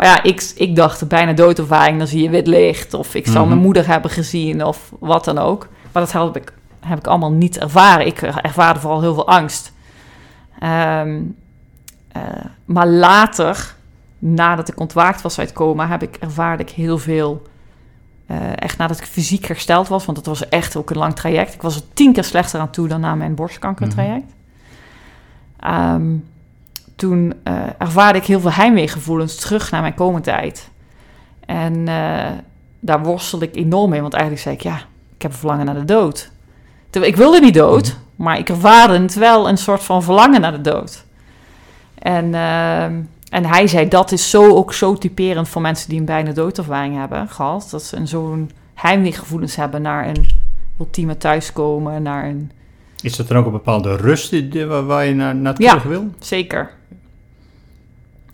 S1: Maar ja, ik, ik dacht, bijna doodervaring, dan zie je wit licht. Of ik zal
S2: Mhm.
S1: mijn moeder hebben gezien of wat dan ook. Maar dat heb ik, heb ik allemaal niet ervaren. Ik ervaarde vooral heel veel angst. Ehm, eh, maar later, nadat ik ontwaakt was uit coma, heb ik, ervaarde ik heel veel. eh, echt nadat ik fysiek hersteld was, want dat was echt ook een lang traject. Ik was er tien keer slechter aan toe dan na mijn borstkankertraject. Ehm, toen eh, ervaarde ik heel veel heimweegevoelens terug naar mijn komentijd. En eh, daar worstelde ik enorm mee, want eigenlijk zei ik, ja, ik heb een verlangen naar de dood. Terwijl ik wilde niet dood, maar ik ervaarde het wel een soort van verlangen naar de dood. En, ehm, en hij zei, dat is zo, ook zo typerend voor mensen die een bijna doodervaring hebben gehad. Dat ze een zo'n heimweegevoelens hebben naar een ultieme thuiskomen, naar een...
S2: Is dat dan ook een bepaalde rust waar, je naar, naar
S1: Ja.
S2: terug wil?
S1: Zeker.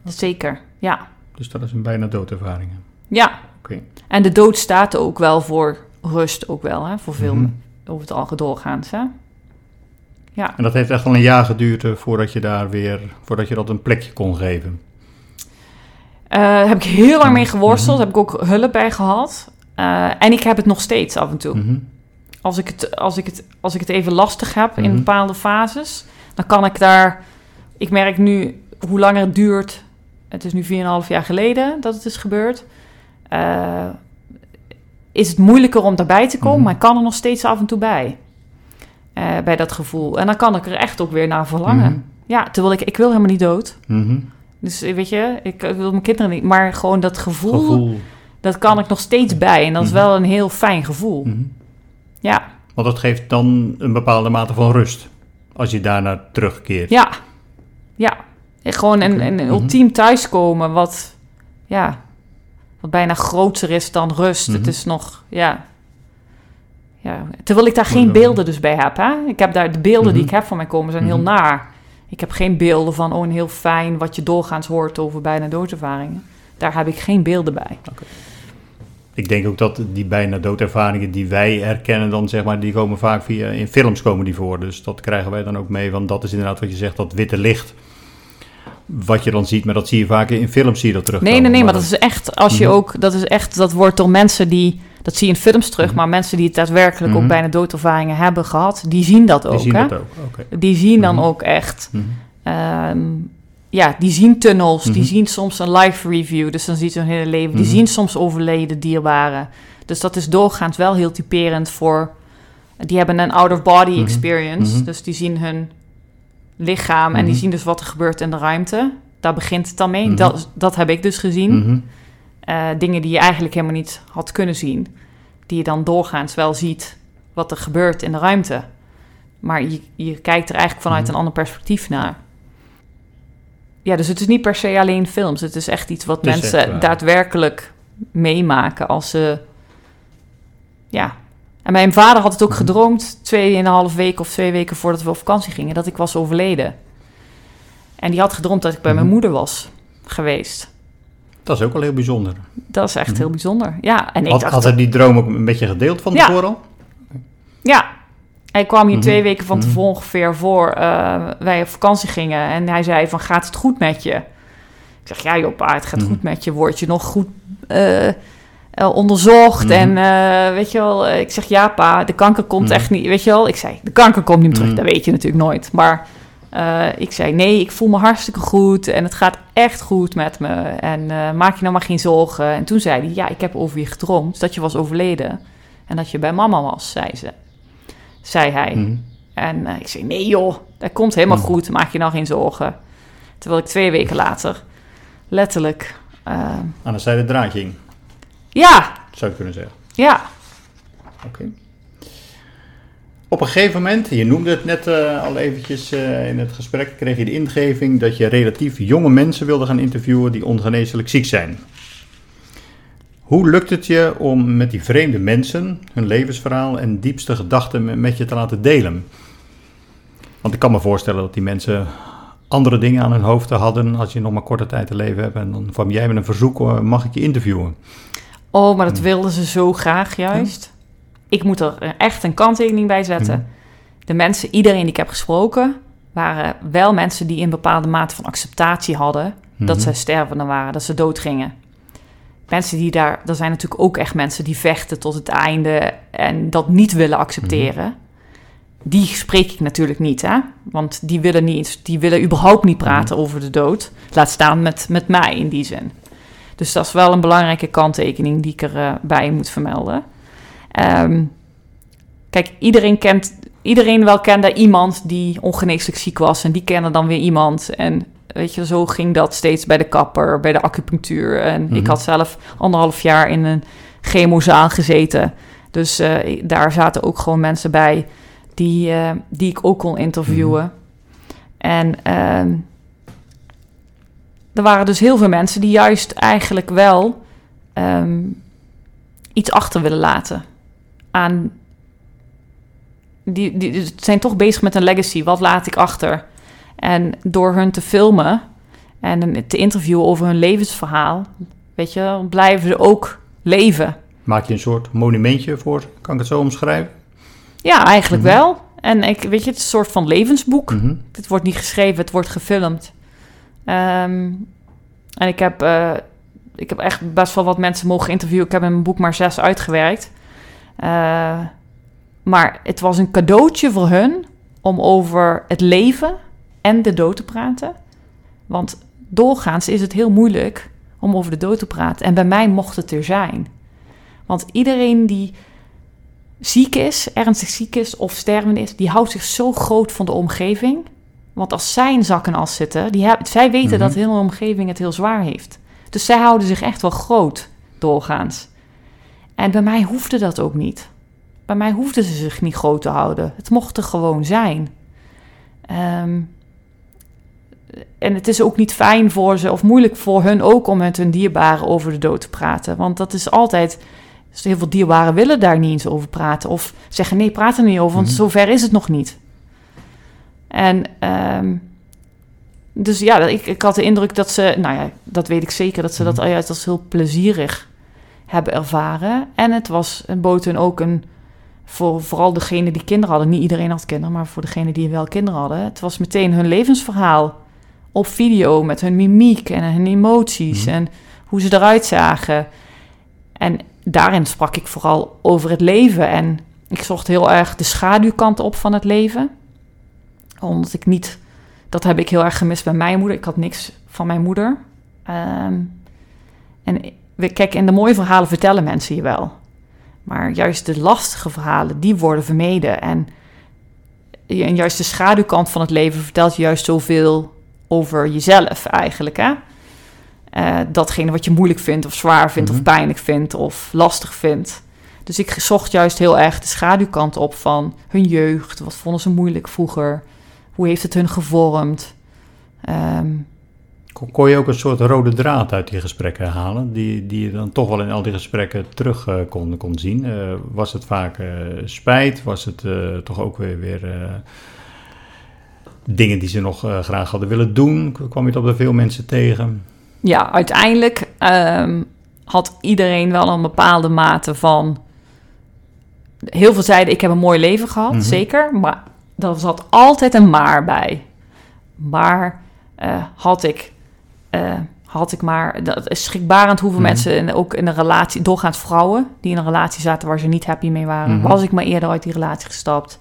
S1: Zeker, ja.
S2: Dus dat is een bijna doodervaring.
S1: Ja.
S2: Oké.
S1: En de dood staat ook wel voor rust, ook wel, hè? voor veel,
S2: Mhm.
S1: over het algemeen doorgaans. Hè? Ja.
S2: En dat heeft echt wel een jaar geduurd eh, voordat je daar weer, voordat je dat een plekje kon geven.
S1: Eh, heb ik heel lang mee geworsteld,
S2: Mhm.
S1: heb ik ook hulp bij gehad. Eh, en ik heb het nog steeds af en toe.
S2: Mhm.
S1: Als, ik het, als, ik het, als ik het even lastig heb in
S2: Mhm.
S1: bepaalde fases, dan kan ik daar... Ik merk nu hoe langer het duurt. Het is nu 4,5 jaar geleden dat het is gebeurd. eh, is het moeilijker om daarbij te komen,
S2: Mhm.
S1: maar ik kan er nog steeds af en toe bij. Eh, bij dat gevoel. En dan kan ik er echt ook weer naar verlangen.
S2: Mhm.
S1: Ja, terwijl ik, ik wil helemaal niet dood.
S2: Mhm.
S1: Dus eh, weet je, ik eh, wil mijn kinderen niet. Maar gewoon dat gevoel,
S2: Gevoel.
S1: dat kan ik nog steeds bij. En dat is wel een heel fijn gevoel. Ja,
S2: Want dat geeft dan een bepaalde mate van rust. Als je daarnaar terugkeert.
S1: ja, ja. Gewoon een, een
S2: Mhm.
S1: ultiem thuiskomen wat, ja, wat bijna groter is dan rust.
S2: Mhm.
S1: Het is nog, ja... Ja, terwijl ik daar geen beelden dus bij heb. Hè? Ik heb daar de beelden die
S2: Mhm.
S1: ik heb van mij komen zijn
S2: Mhm.
S1: heel naar. Ik heb geen beelden van, oh, een heel fijn wat je doorgaans hoort over bijna doodervaringen. Daar heb ik geen beelden bij.
S2: Ik denk ook dat die bijna doodervaringen die wij herkennen, dan zeg maar, die komen vaak via in films komen die voor. Dus dat krijgen wij dan ook mee. Want dat is inderdaad wat je zegt, dat witte licht. Wat je dan ziet, maar dat zie je vaak in films zie je dat terug.
S1: Nee, nee, nee, maar dat is echt, als je
S2: Mhm.
S1: ook, dat is echt, dat wordt door mensen die, dat zie je in films terug,
S2: Mhm.
S1: maar mensen die het daadwerkelijk
S2: Mhm.
S1: ook bijna doodervaringen hebben gehad, die zien dat ook.
S2: Die zien
S1: hè?
S2: dat ook. Oké.
S1: Die zien dan
S2: Mhm.
S1: ook echt,
S2: Mhm.
S1: ehm, ja, die zien tunnels, die
S2: Mhm.
S1: zien soms een live review, dus dan ziet ze hun hele leven, die
S2: Mhm.
S1: zien soms overleden dierbaren. Dus dat is doorgaans wel heel typerend voor, die hebben een out-of-body
S2: Mhm.
S1: experience,
S2: Mhm.
S1: dus die zien hun lichaam en die
S2: Mhm.
S1: zien dus wat er gebeurt in de ruimte. Daar begint het dan mee.
S2: Mhm.
S1: Dat, dat heb ik dus gezien.
S2: Mhm.
S1: Eh, dingen die je eigenlijk helemaal niet had kunnen zien. Die je dan doorgaans wel ziet wat er gebeurt in de ruimte. Maar je, je kijkt er eigenlijk vanuit een ander perspectief naar. Ja, dus het is niet per se alleen films. Het is echt iets wat mensen daadwerkelijk meemaken als ze... Ja. En mijn vader had het ook
S2: Mhm.
S1: gedroomd... tweeënhalf weken of twee weken voordat we op vakantie gingen... dat ik was overleden. En die had gedroomd dat ik bij mijn
S2: Mhm.
S1: moeder was geweest.
S2: Dat is ook wel heel bijzonder.
S1: Dat is echt
S2: Mhm.
S1: heel bijzonder. Ja, en ik
S2: Had,
S1: dacht...
S2: had hij die droom ook een beetje gedeeld van
S1: Ja.
S2: tevoren al?
S1: Ja, hij kwam hier
S2: Mhm.
S1: twee weken van
S2: Mhm.
S1: tevoren ongeveer voor eh, wij op vakantie gingen. En hij zei van, gaat het goed met je? Ik zeg, ja joh pa, het gaat
S2: Mhm.
S1: goed met je. Word je nog goed eh, eh, onderzocht?
S2: Mhm.
S1: En eh, weet je wel, eh, ik zeg, ja pa, de kanker komt
S2: Mhm.
S1: echt niet. Weet je wel, ik zei, de kanker komt niet meer terug.
S2: Mhm.
S1: Dat weet je natuurlijk nooit. Maar ik zei, nee, ik voel me hartstikke goed. En het gaat echt goed met me. En maak je nou maar geen zorgen. En toen zei hij, ja, ik heb over je gedroomd dat je was overleden. En dat je bij mama was, zei ze. Zei hij.
S2: Mhm.
S1: En ik zei, nee joh, dat komt helemaal goed, maak je nou geen zorgen. Terwijl ik twee weken later letterlijk...
S2: Aan de zijde draadje hing,
S1: ja,
S2: zou je kunnen zeggen.
S1: ja,
S2: Oké. Op een gegeven moment, je noemde het net eh, al eventjes eh, in het gesprek, kreeg je de ingeving dat je relatief jonge mensen wilde gaan interviewen die ongeneeslijk ziek zijn. Hoe lukt het je om met die vreemde mensen hun levensverhaal en diepste gedachten me- met je te laten delen? Want ik kan me voorstellen dat die mensen andere dingen aan hun hoofd hadden als je nog maar korte tijd te leven hebt. En dan kwam jij met een verzoek, eh, mag ik je interviewen?
S1: Oh, maar dat wilden ze zo graag juist. Ik moet er echt een kanttekening bij zetten.
S2: Mhm.
S1: De mensen, iedereen die ik heb gesproken, waren wel mensen die een bepaalde mate van acceptatie hadden dat
S2: Mhm.
S1: ze stervende waren, dat ze doodgingen. Mensen die daar, er zijn natuurlijk ook echt mensen die vechten tot het einde en dat niet willen accepteren. Die spreek ik natuurlijk niet, hè? Want die willen niet, die willen überhaupt niet praten over de dood. Laat staan met, met mij in die zin. Dus dat is wel een belangrijke kanttekening die ik erbij bij moet vermelden. Ehm, kijk, iedereen kent, iedereen wel kende iemand die ongeneeslijk ziek was en die kende dan weer iemand. En weet je, zo ging dat steeds bij de kapper, bij de acupunctuur. En ik
S2: Mhm.
S1: had zelf anderhalf jaar in een chemozaal gezeten. Dus eh, daar zaten ook gewoon mensen bij die, eh, die ik ook kon interviewen. En ehm, er waren dus heel veel mensen die juist eigenlijk wel ehm, iets achter willen laten. Aan die, die, zijn toch bezig met een legacy. Wat laat ik achter? En door hun te filmen en te interviewen over hun levensverhaal, weet je, blijven ze ook leven.
S2: Maak je een soort monumentje voor, kan ik het zo omschrijven?
S1: Ja, eigenlijk
S2: Mhm.
S1: wel. En ik, weet je, het is een soort van levensboek.
S2: Mhm.
S1: Het wordt niet geschreven, het wordt gefilmd. Ehm, en ik heb, eh, ik heb echt best wel wat mensen mogen interviewen. Ik heb in mijn boek maar zes uitgewerkt. Eh, maar het was een cadeautje voor hun om over het leven en de dood te praten. Want doorgaans is het heel moeilijk om over de dood te praten. En bij mij mocht het er zijn. Want iedereen die ziek is, ernstig ziek is of stervende is, die houdt zich zo groot van de omgeving. Want als zij in zak en as zitten, die hebben, zij weten
S2: Mhm.
S1: dat de hele omgeving het heel zwaar heeft. Dus zij houden zich echt wel groot doorgaans. En bij mij hoefde dat ook niet. Bij mij hoefden ze zich niet groot te houden. Het mocht er gewoon zijn. Ehm, en het is ook niet fijn voor ze of moeilijk voor hun ook om met hun dierbaren over de dood te praten. Want dat is altijd. dus heel veel dierbaren willen daar niet eens over praten. Of zeggen: nee, praat er niet over, want
S2: Mhm.
S1: zover is het nog niet. En ehm, dus ja, ik, ik had de indruk dat ze, nou ja, dat weet ik zeker, dat ze dat
S2: Mhm.
S1: juist als heel plezierig hebben ervaren. En het was, het bood hun ook een, voor vooral degene die kinderen hadden, niet iedereen had kinderen, maar voor degene die wel kinderen hadden, het was meteen hun levensverhaal op video met hun mimiek en hun emoties
S2: Mhm.
S1: en hoe ze eruit zagen. En daarin sprak ik vooral over het leven en ik zocht heel erg de schaduwkant op van het leven. Omdat ik niet, dat heb ik heel erg gemist bij mijn moeder. Ik had niks van mijn moeder. Ehm, en we- kijk, in de mooie verhalen vertellen mensen je wel. Maar juist de lastige verhalen, die worden vermeden. En, en juist de schaduwkant van het leven vertelt je juist zoveel over jezelf eigenlijk. Hè? Eh, datgene wat je moeilijk vindt of zwaar vindt
S2: Mhm.
S1: of pijnlijk vindt of lastig vindt. Dus ik zocht juist heel erg de schaduwkant op van hun jeugd. Wat vonden ze moeilijk vroeger? Hoe heeft het hun gevormd? Ehm,
S2: Kon, kon je ook een soort rode draad uit die gesprekken halen, die, die je dan toch wel in al die gesprekken terug eh, kon, kon zien? Eh, was het vaak eh, spijt? Was het toch ook weer, weer dingen die ze nog graag hadden willen doen? Kwam je dat bij veel mensen tegen?
S1: ja, uiteindelijk ehm, had iedereen wel een bepaalde mate van. Heel veel zeiden: Ik heb een mooi leven gehad,
S2: Mhm.
S1: zeker. Maar er zat altijd een maar bij. Maar eh, had ik. eh, had ik maar. Dat is schrikbarend hoeveel
S2: Mhm.
S1: mensen, en ook in een relatie, doorgaans vrouwen, die in een relatie zaten waar ze niet happy mee waren.
S2: Mhm.
S1: Was ik maar eerder uit die relatie gestapt?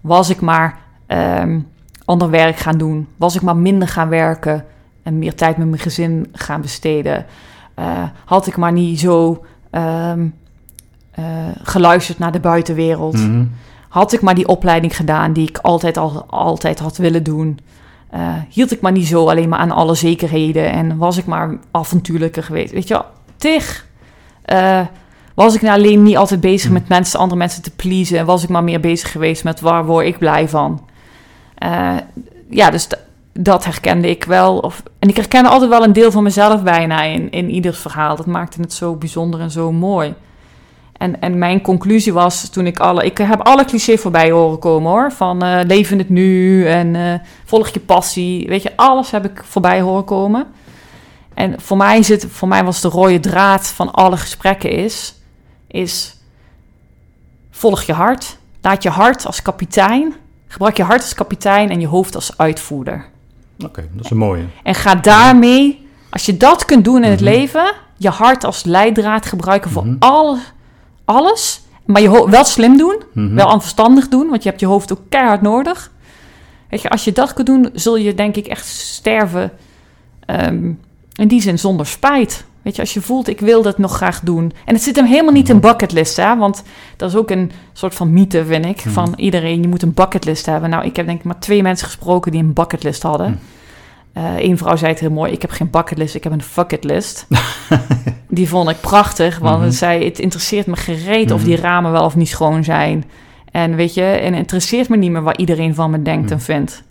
S1: Was ik maar ehm, ander werk gaan doen? Was ik maar minder gaan werken en meer tijd met mijn gezin gaan besteden? Eh, had ik maar niet zo ehm, eh, geluisterd naar de buitenwereld?
S2: Mhm.
S1: Had ik maar die opleiding gedaan die ik altijd al altijd had willen doen? Eh, hield ik maar niet zo alleen maar aan alle zekerheden en was ik maar avontuurlijker geweest? Weet je wel, tig. Eh, was ik nou alleen niet altijd bezig met mensen, andere mensen te pleasen? En was ik maar meer bezig geweest met waar word ik blij van? Eh, ja, dus dat herkende ik wel. Of, en ik herkende altijd wel een deel van mezelf bijna in, in ieders verhaal. Dat maakte het zo bijzonder en zo mooi. En, en mijn conclusie was toen ik alle... Ik heb alle clichés voorbij horen komen hoor. Van uh, leef in het nu en uh, volg je passie. Weet je, alles heb ik voorbij horen komen. En voor mij, zit, voor mij was de rode draad van alle gesprekken is... is volg je hart. Laat je hart als kapitein... Gebruik je hart als kapitein en je hoofd als uitvoerder.
S2: Oké, okay, dat is een mooie.
S1: En ga daarmee... Als je dat kunt doen in het mm -hmm. leven... Je hart als leidraad gebruiken voor mm -hmm. alles alles. Maar je wel slim doen, mm -hmm. wel verstandig doen, want je hebt je hoofd ook keihard nodig. Weet je, als je dat kunt doen, zul je denk ik echt sterven. Um, in die zin zonder spijt. Weet je, als je voelt, ik wil dat nog graag doen. En het zit hem helemaal niet in bucketlist, hè. Want dat is ook een soort van mythe, vind ik. Mm -hmm. Van iedereen, je moet een bucketlist hebben. Nou, ik heb denk ik maar twee mensen gesproken die een bucketlist hadden. Mm. Eén uh, vrouw zei het heel mooi, ik heb geen bucketlist, ik heb een fucketlist. die vond ik prachtig, want mm -hmm. zei, het interesseert me gereed mm -hmm. of die ramen wel of niet schoon zijn. En weet je, en interesseert me niet meer wat iedereen van me denkt en vindt.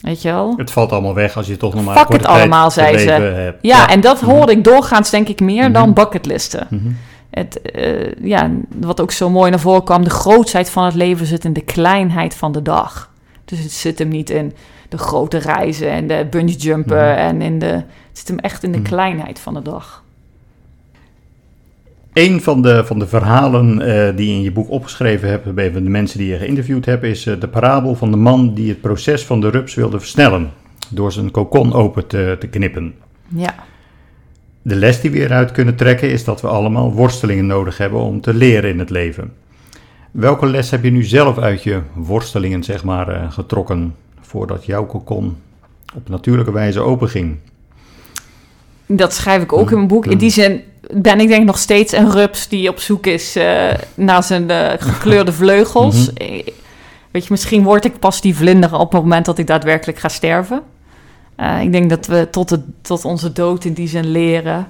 S1: Weet je wel?
S2: Het valt allemaal weg als je toch nog maar
S1: Fuck het allemaal, zei ze.
S2: Hebt.
S1: Ja, ja, en dat hoorde ik doorgaans denk ik meer dan bucketlisten. Het, uh, ja, wat ook zo mooi naar voren kwam, de grootheid van het leven zit in de kleinheid van de dag. Dus het zit hem niet in de grote reizen en de bungee jumpen
S2: Mhm.
S1: en in de, het zit hem echt in de kleinheid van de dag.
S2: Een van de, van de verhalen eh, die je in je boek opgeschreven hebt, bij de mensen die je geïnterviewd hebt, is eh, de parabel van de man die het proces van de rups wilde versnellen door zijn kokon open te, te knippen.
S1: Ja.
S2: De les die we eruit kunnen trekken is dat we allemaal worstelingen nodig hebben om te leren in het leven. Welke les heb je nu zelf uit je worstelingen zeg maar, eh, getrokken voordat jouw kokon op natuurlijke wijze open ging?
S1: Dat schrijf ik ook in mijn boek. In die zin ben ik denk nog steeds een rups die op zoek is uh, naar zijn uh, gekleurde vleugels. Mm -hmm. Weet je, misschien word ik pas die vlinder op het moment dat ik daadwerkelijk ga sterven. Uh, ik denk dat we tot, de, tot onze dood in die zin leren.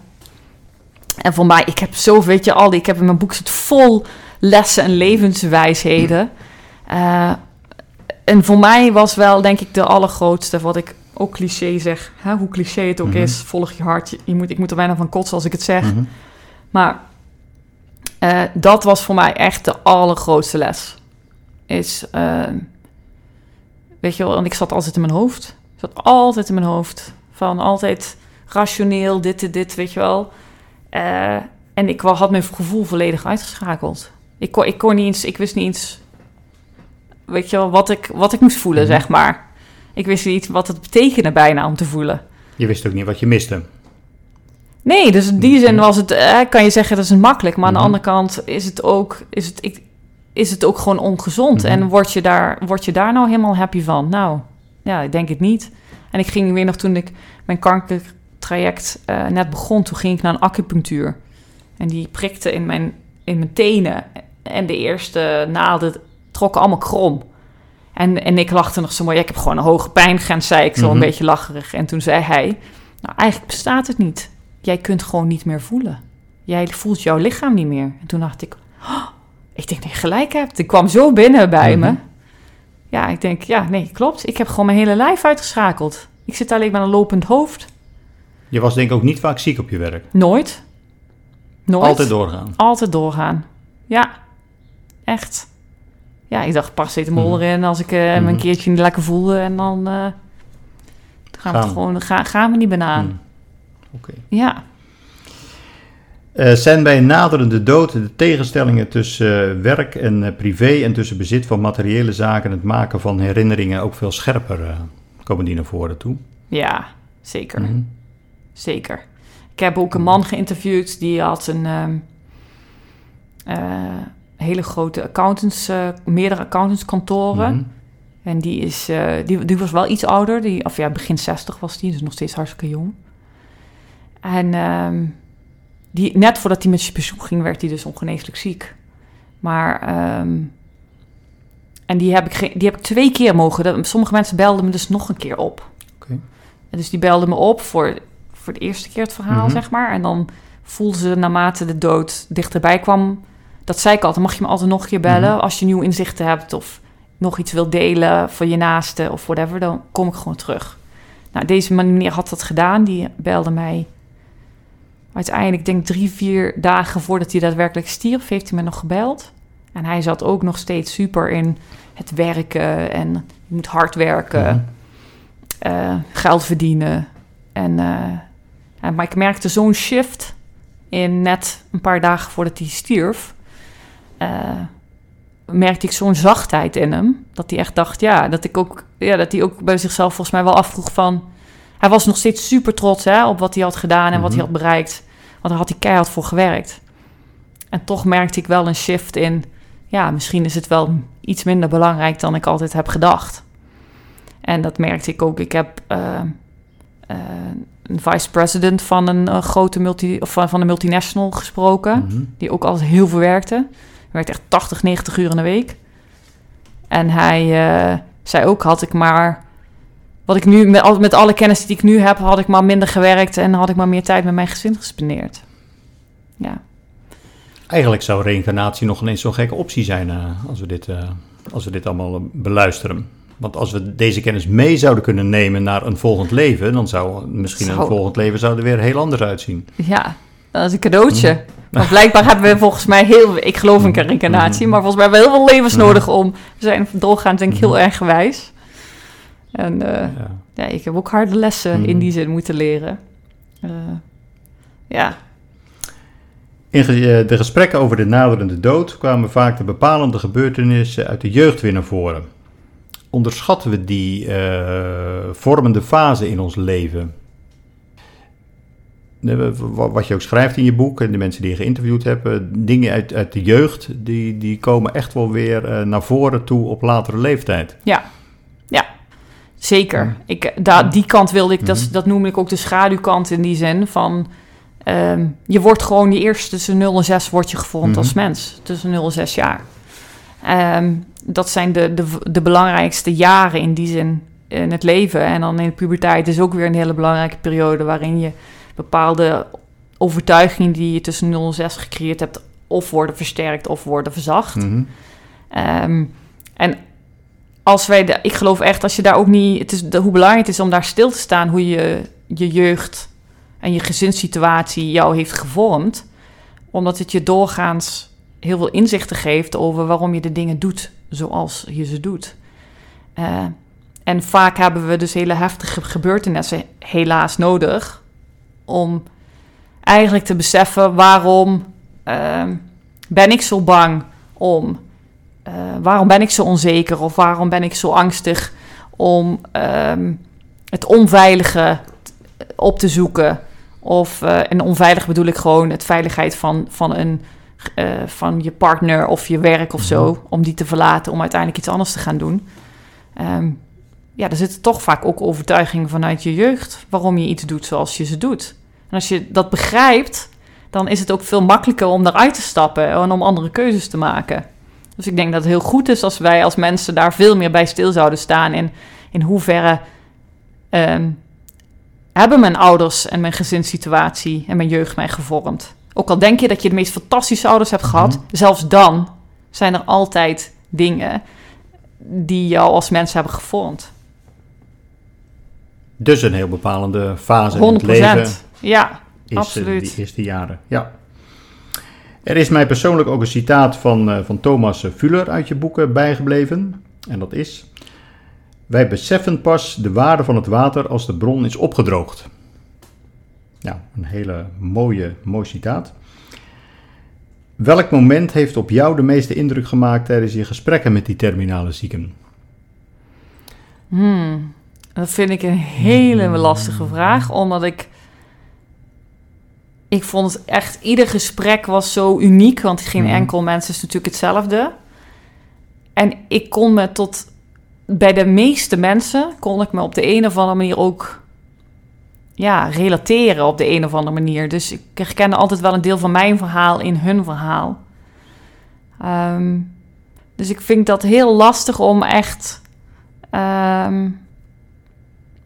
S1: En voor mij, ik heb zo, weet je, al die, ik heb in mijn boek zit vol lessen en levenswijsheden. Uh, en voor mij was wel, denk ik, de allergrootste, wat ik ook cliché zeg, hè, hoe cliché het ook mm -hmm. is, volg je hart. Je, moet, ik moet er bijna van kotsen als ik het zeg. Mm -hmm. Maar uh, dat was voor mij echt de allergrootste les. Is, uh, weet je wel, en ik zat altijd in mijn hoofd. Ik zat altijd in mijn hoofd. Van altijd rationeel, dit, dit, dit, weet je wel. Uh, en ik had mijn gevoel volledig uitgeschakeld. Ik kon, ik kon niet eens, ik wist niet eens, weet je wel, wat ik, wat ik moest voelen, mm -hmm. zeg maar. Ik wist niet wat het betekende bijna om te voelen.
S2: Je wist ook niet wat je miste.
S1: Nee, dus in die zin was het, eh, kan je zeggen dat is makkelijk. Maar aan de andere kant is het ook, is het, ik, is het ook gewoon ongezond. En word je, daar, word je daar nou helemaal happy van? Nou, ja, ik denk het niet. En ik ging weer nog toen ik mijn kankertraject uh, net begon, toen ging ik naar een acupunctuur. En die prikte in mijn, in mijn tenen. En de eerste naalden trokken allemaal krom. En, en ik lachte nog zo mooi. Ja, ik heb gewoon een hoge pijngrens, zei ik zo een beetje lacherig. En toen zei hij, nou eigenlijk bestaat het niet. Jij kunt gewoon niet meer voelen. Jij voelt jouw lichaam niet meer. En toen dacht ik, oh, ik denk dat je gelijk hebt. Ik kwam zo binnen bij me. Ja, ik denk, ja, nee, klopt. Ik heb gewoon mijn hele lijf uitgeschakeld. Ik zit alleen met een lopend hoofd.
S2: Je was denk ik ook niet vaak ziek op je werk?
S1: Nooit. Nooit.
S2: Altijd doorgaan?
S1: Altijd doorgaan. Ja, echt ja, ik dacht paracetamol mm. erin als ik uh, mm. me een keertje niet lekker voelde. En dan uh, gaan, gaan, we het gewoon, ga, gaan we niet banaan. Mm.
S2: Oké. Okay.
S1: Ja.
S2: Uh, zijn bij een naderende dood de tegenstellingen tussen werk en privé en tussen bezit van materiële zaken en het maken van herinneringen ook veel scherper komen die naar voren toe?
S1: Ja, zeker. -hmm. Zeker. Ik heb ook een man geïnterviewd die had een hele grote accountants, uh, meerdere accountantskantoren. Mm-hmm. En die, is, uh, die, die was wel iets ouder. Die, of ja, begin 60 was die, dus nog steeds hartstikke jong. En um, die, net voordat hij met zijn pensioen ging, werd hij dus ongeneeslijk ziek. Maar, um, en die heb, ik die heb ik twee keer mogen. Sommige mensen belden me dus nog een keer op.
S2: Okay.
S1: Dus die belden me op voor, voor de eerste keer het verhaal, mm-hmm. zeg maar. En dan voelden ze naarmate de dood dichterbij kwam dat zei ik altijd, mag je me altijd nog een keer bellen mm-hmm. als je nieuw inzichten hebt of nog iets wil delen voor je naaste of whatever, dan kom ik gewoon terug. Nou, deze manier had dat gedaan. Die belde mij uiteindelijk, denk ik drie, vier dagen voordat hij daadwerkelijk stierf, heeft hij me nog gebeld. En hij zat ook nog steeds super in het werken en je moet hard werken,
S2: Mhm.
S1: eh, geld verdienen. En, en- maar ik merkte zo'n shift in net een paar dagen voordat hij stierf. Eh, merkte ik zo'n zachtheid in hem. Dat hij echt dacht, ja, dat ik ook, ja, dat hij ook bij zichzelf volgens mij wel afvroeg van. Hij was nog steeds super trots hè, op wat hij had gedaan en wat hij
S2: Mhm.
S1: had bereikt. Want daar had hij keihard voor gewerkt. En toch merkte ik wel een shift in, ja, misschien is het wel iets minder belangrijk dan ik altijd heb gedacht. En dat merkte ik ook. Ik heb eh, eh, een vice-president van een grote multi, of van, van een multinational gesproken
S2: Mhm.
S1: die ook altijd heel veel werkte. Hij werkte echt 80, 90 uur in de week. En hij eh, zei ook, had ik maar... Wat ik nu, met, met alle kennis die ik nu heb, had ik maar minder gewerkt... en had ik maar meer tijd met mijn gezin gespendeerd. Ja,
S2: Eigenlijk zou reïncarnatie nog ineens zo'n gekke optie zijn eh, als, we dit, eh, als we dit allemaal beluisteren. Want als we deze kennis mee zouden kunnen nemen naar een volgend leven, dan zou misschien een volgend leven zou er weer heel anders uitzien.
S1: ja dat is een cadeautje.
S2: Mhm.
S1: Want blijkbaar hebben we volgens mij heel... Ik geloof in reïncarnatie,
S2: Mhm.
S1: maar volgens mij hebben we heel veel levens
S2: Mhm.
S1: nodig om... We zijn doorgaans denk ik heel erg gewijs. En eh,
S2: Ja.
S1: ja, ik heb ook harde lessen
S2: Mhm.
S1: in die zin moeten leren. Eh, ja,
S2: In eh, de gesprekken over de naderende dood kwamen vaak de bepalende gebeurtenissen uit de jeugd weer naar voren. Onderschatten we die vormende fase in ons leven? Wat je ook schrijft in je boek en de mensen die je geïnterviewd hebt, eh, dingen uit, uit de jeugd, die, die komen echt wel weer eh, naar voren toe op latere leeftijd.
S1: Zeker.
S2: Ja.
S1: Ik, da, die kant wilde ik, dat,
S2: Mhm.
S1: dat noem ik ook de schaduwkant in die zin van... ehm, je wordt gewoon die eerste tussen 0 en 6 word je gevormd
S2: Mhm.
S1: als mens. Tussen 0 en 6 jaar. Ehm, dat zijn de, de, de belangrijkste jaren in die zin in het leven. En dan in de puberteit is ook weer een hele belangrijke periode... waarin je bepaalde overtuigingen die je tussen 0 en 6 gecreëerd hebt... of worden versterkt of worden verzacht.
S2: Mhm.
S1: Ehm, en als wij, de, ik geloof echt, als je daar ook niet, het is de, hoe belangrijk het is om daar stil te staan, hoe je je jeugd en je gezinssituatie jou heeft gevormd, omdat het je doorgaans heel veel inzichten geeft over waarom je de dingen doet zoals je ze doet. Eh, en vaak hebben we dus hele heftige gebeurtenissen helaas nodig om eigenlijk te beseffen waarom ehm, ben ik zo bang om eh, waarom ben ik zo onzeker of waarom ben ik zo angstig om ehm, het onveilige op te zoeken? Of, eh, en onveilig bedoel ik gewoon het veiligheid van, van, een, eh, van je partner of je werk of zo, om die te verlaten om uiteindelijk iets anders te gaan doen. Ehm, ja, er zitten toch vaak ook overtuigingen vanuit je jeugd waarom je iets doet zoals je ze doet. En als je dat begrijpt, dan is het ook veel makkelijker om daaruit te stappen en om andere keuzes te maken. Dus ik denk dat het heel goed is als wij als mensen daar veel meer bij stil zouden staan. En in hoeverre ehm, hebben mijn ouders en mijn gezinssituatie en mijn jeugd mij gevormd. Ook al denk je dat je de meest fantastische ouders hebt gehad,
S2: Mhm.
S1: zelfs dan zijn er altijd dingen die jou als mens hebben gevormd.
S2: Dus een heel bepalende fase in
S1: 100
S2: het leven.
S1: Ja,
S2: is
S1: Absoluut.
S2: die eerste jaren. Ja. Er is mij persoonlijk ook een citaat van, eh, van Thomas Fuller uit je boeken bijgebleven. En dat is: Wij beseffen pas de waarde van het water als de bron is opgedroogd. Nou, een hele mooie, mooi citaat. Welk moment heeft op jou de meeste indruk gemaakt tijdens je gesprekken met die terminale zieken?
S1: Hmm, dat vind ik een hele lastige vraag, omdat ik... Ik vond het echt, ieder gesprek was zo uniek, want geen
S2: Mhm.
S1: enkel mens is natuurlijk hetzelfde. En ik kon me tot, bij de meeste mensen, kon ik me op de een of andere manier ook, ja, relateren op de een of andere manier. Dus ik herkende altijd wel een deel van mijn verhaal in hun verhaal. Ehm, dus ik vind dat heel lastig om echt Ehm,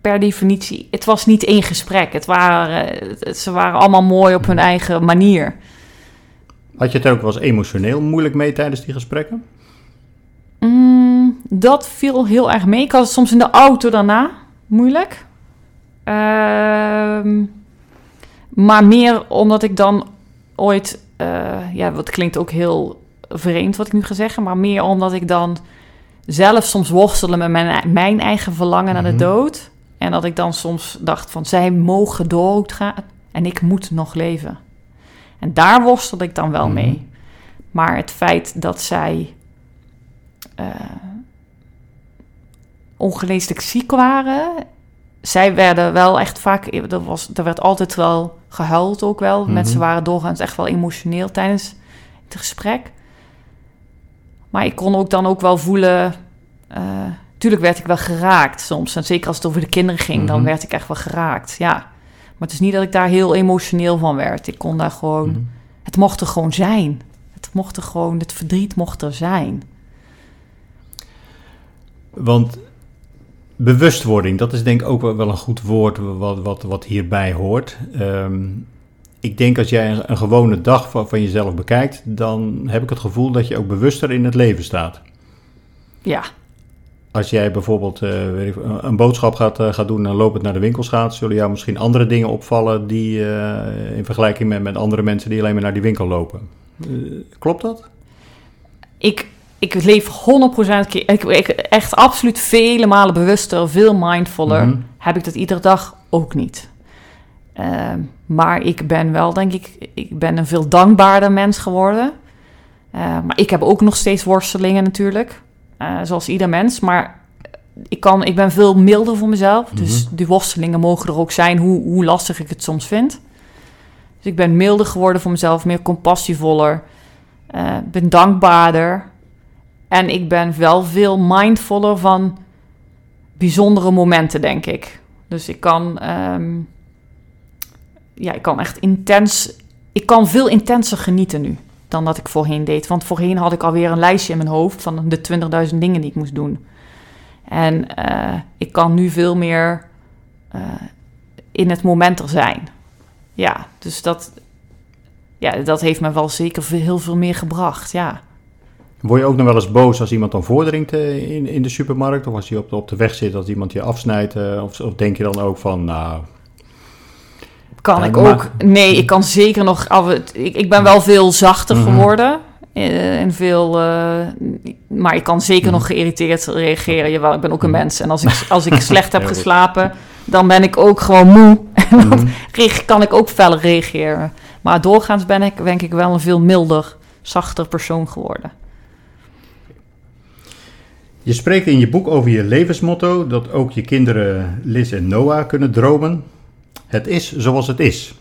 S1: per definitie, het was niet één gesprek. Het waren, het- ze waren allemaal mooi op hun eigen manier.
S2: Had je het ook wel eens emotioneel moeilijk mee tijdens die gesprekken?
S1: Mm, dat viel heel erg mee. Ik had het soms in de auto daarna moeilijk. Ehm, Maar meer omdat ik dan ooit, eh, ja, wat klinkt ook heel vreemd wat ik nu ga zeggen, maar meer omdat ik dan zelf soms worstelde met mijn, mijn eigen verlangen naar
S2: Mhm.
S1: de dood. En dat ik dan soms dacht van, zij mogen doodgaan en ik moet nog leven. En daar worstelde ik dan wel
S2: Mhm.
S1: mee. Maar het feit dat zij eh, ongeneeslijk ziek waren, zij werden wel echt vaak, er, was, er werd altijd wel gehuild ook wel.
S2: Mhm.
S1: Mensen waren doorgaans echt wel emotioneel tijdens het gesprek. Maar ik kon ook dan ook wel voelen, eh, tuurlijk werd ik wel geraakt soms. En zeker als het over de kinderen ging, dan
S2: Mhm.
S1: werd ik echt wel geraakt, ja. Maar het is niet dat ik daar heel emotioneel van werd. Ik kon daar gewoon,
S2: Mhm.
S1: het mocht er gewoon zijn. Het mocht er gewoon, het verdriet mocht er zijn.
S2: Want bewustwording, dat is denk ik ook wel een goed woord wat, wat, wat hierbij hoort. Ehm, ik denk als jij een, een gewone dag van, van jezelf bekijkt, dan heb ik het gevoel dat je ook bewuster in het leven staat.
S1: Ja,
S2: Als jij bijvoorbeeld eh, weet ik, een- boodschap gaat, eh, gaat doen en lopend naar de winkels gaat, zullen jou misschien andere dingen opvallen die eh, in vergelijking met, met andere mensen die alleen maar naar die winkel lopen. Klopt dat?
S1: ik, ik leef 100% keer, ik, ik, echt absoluut vele malen bewuster, veel mindfuller.
S2: Mhm.
S1: Heb ik dat iedere dag ook niet. Ehm, maar ik ben wel, denk ik, ik ben een veel dankbaarder mens geworden. Eh, maar ik heb ook nog steeds worstelingen natuurlijk, eh, zoals ieder mens. Maar ik, kan, ik ben veel milder voor mezelf. Dus die worstelingen mogen er ook zijn, hoe, hoe lastig ik het soms vind. Dus ik ben milder geworden voor mezelf, meer compassievoller. eh, ben dankbaarder. En ik ben wel veel mindfuller van bijzondere momenten, denk ik. Dus ik kan, ehm, ja, ik kan echt intens, ik kan veel intenser genieten nu dan dat ik voorheen deed. Want voorheen had ik alweer een lijstje in mijn hoofd van de 20.000 dingen die ik moest doen. En eh, ik kan nu veel meer eh, in het moment er zijn. Ja, dus dat, ja, dat heeft me wel zeker veel- heel veel meer gebracht, ja.
S2: Word je ook nog wel eens boos als iemand dan voordringt eh, in, in de supermarkt? Of als je op de, op de weg zit, als iemand je afsnijdt? Of, of denk je dan ook van, nou,
S1: Kan
S2: Ja,
S1: ik ook. Nee, ik kan zeker nog. Af, ik, ik ben wel veel zachter
S2: Mhm.
S1: geworden. eh, En veel. eh, maar ik kan zeker
S2: Mhm.
S1: nog geïrriteerd reageren. Jawel, ik ben ook een mens. En als ik, als ik slecht heb geslapen, dan ben ik ook gewoon moe. En dan
S2: mhm.
S1: kan ik ook feller reageren. Maar doorgaans ben ik, denk ik, wel een veel milder, zachter persoon geworden.
S2: je spreekt in je boek over je levensmotto dat ook je kinderen Liz en Noah kunnen dromen. Het is zoals het is.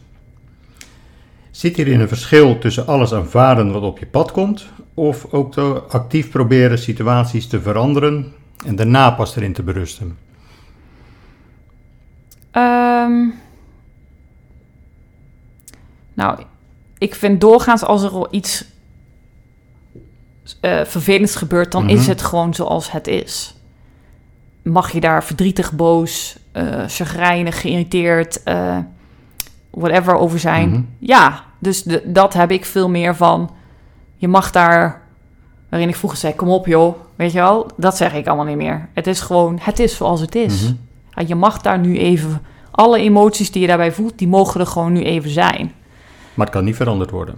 S2: Zit hierin een verschil tussen alles aanvaarden wat op je pad komt, of ook te actief proberen situaties te veranderen en daarna pas erin te berusten?
S1: Ehm, nou, ik vind doorgaans als er al iets eh, vervelends gebeurt, dan
S2: Mhm.
S1: is het gewoon zoals het is. Mag je daar verdrietig, boos, eh chagrijnig, geïrriteerd, eh, whatever over zijn?
S2: Mhm.
S1: Ja, dus de- dat heb ik veel meer van. Je mag daar, waarin ik vroeger zei, kom op joh, weet je wel, dat zeg ik allemaal niet meer. Het is gewoon, het is zoals het is.
S2: Mhm.
S1: Ja, je mag daar nu even, alle emoties die je daarbij voelt, die mogen er gewoon nu even zijn.
S2: Maar het kan niet veranderd worden.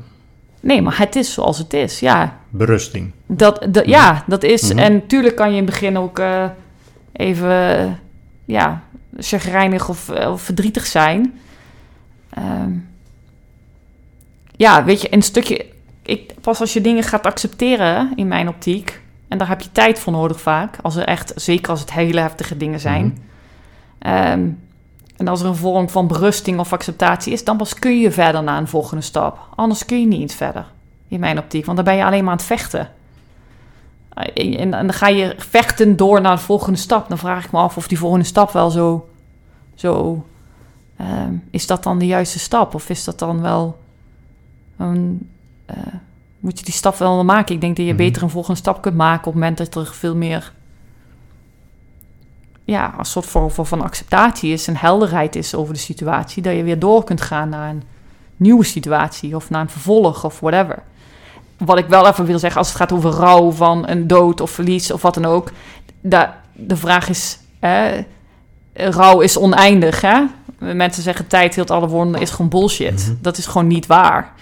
S1: Nee, maar het is zoals het is, ja.
S2: Berusting.
S1: Dat, dat, Ja, dat is,
S2: Mhm.
S1: en tuurlijk kan je in het begin ook eh, even, ja, chagrijnig of, eh, of verdrietig zijn. Ehm, ja, weet je, een stukje, ik, pas als je dingen gaat accepteren, in mijn optiek, en daar heb je tijd voor nodig vaak, als er echt, zeker als het hele heftige dingen zijn.
S2: Mhm.
S1: Ehm, en als er een vorm van berusting of acceptatie is, dan pas kun je verder naar een volgende stap. Anders kun je niet verder, in mijn optiek. Want dan ben je alleen maar aan het vechten. En, en dan ga je vechten door naar de volgende stap. Dan vraag ik me af of die volgende stap wel zo... zo ehm, is dat dan de juiste stap? Of is dat dan wel... een, eh, moet je die stap wel maken? Ik denk dat je
S2: Mhm.
S1: beter een volgende stap kunt maken... op het moment dat er veel meer ja, een soort vorm van acceptatie is en helderheid is over de situatie, dat je weer door kunt gaan naar een nieuwe situatie of naar een vervolg of whatever. Wat ik wel even wil zeggen, als het gaat over rouw van een dood of verlies of wat dan ook, da, de vraag is, hè, rouw is oneindig, hè? Mensen zeggen tijd heelt alle wonden is gewoon bullshit.
S2: Mhm.
S1: Dat is gewoon niet waar.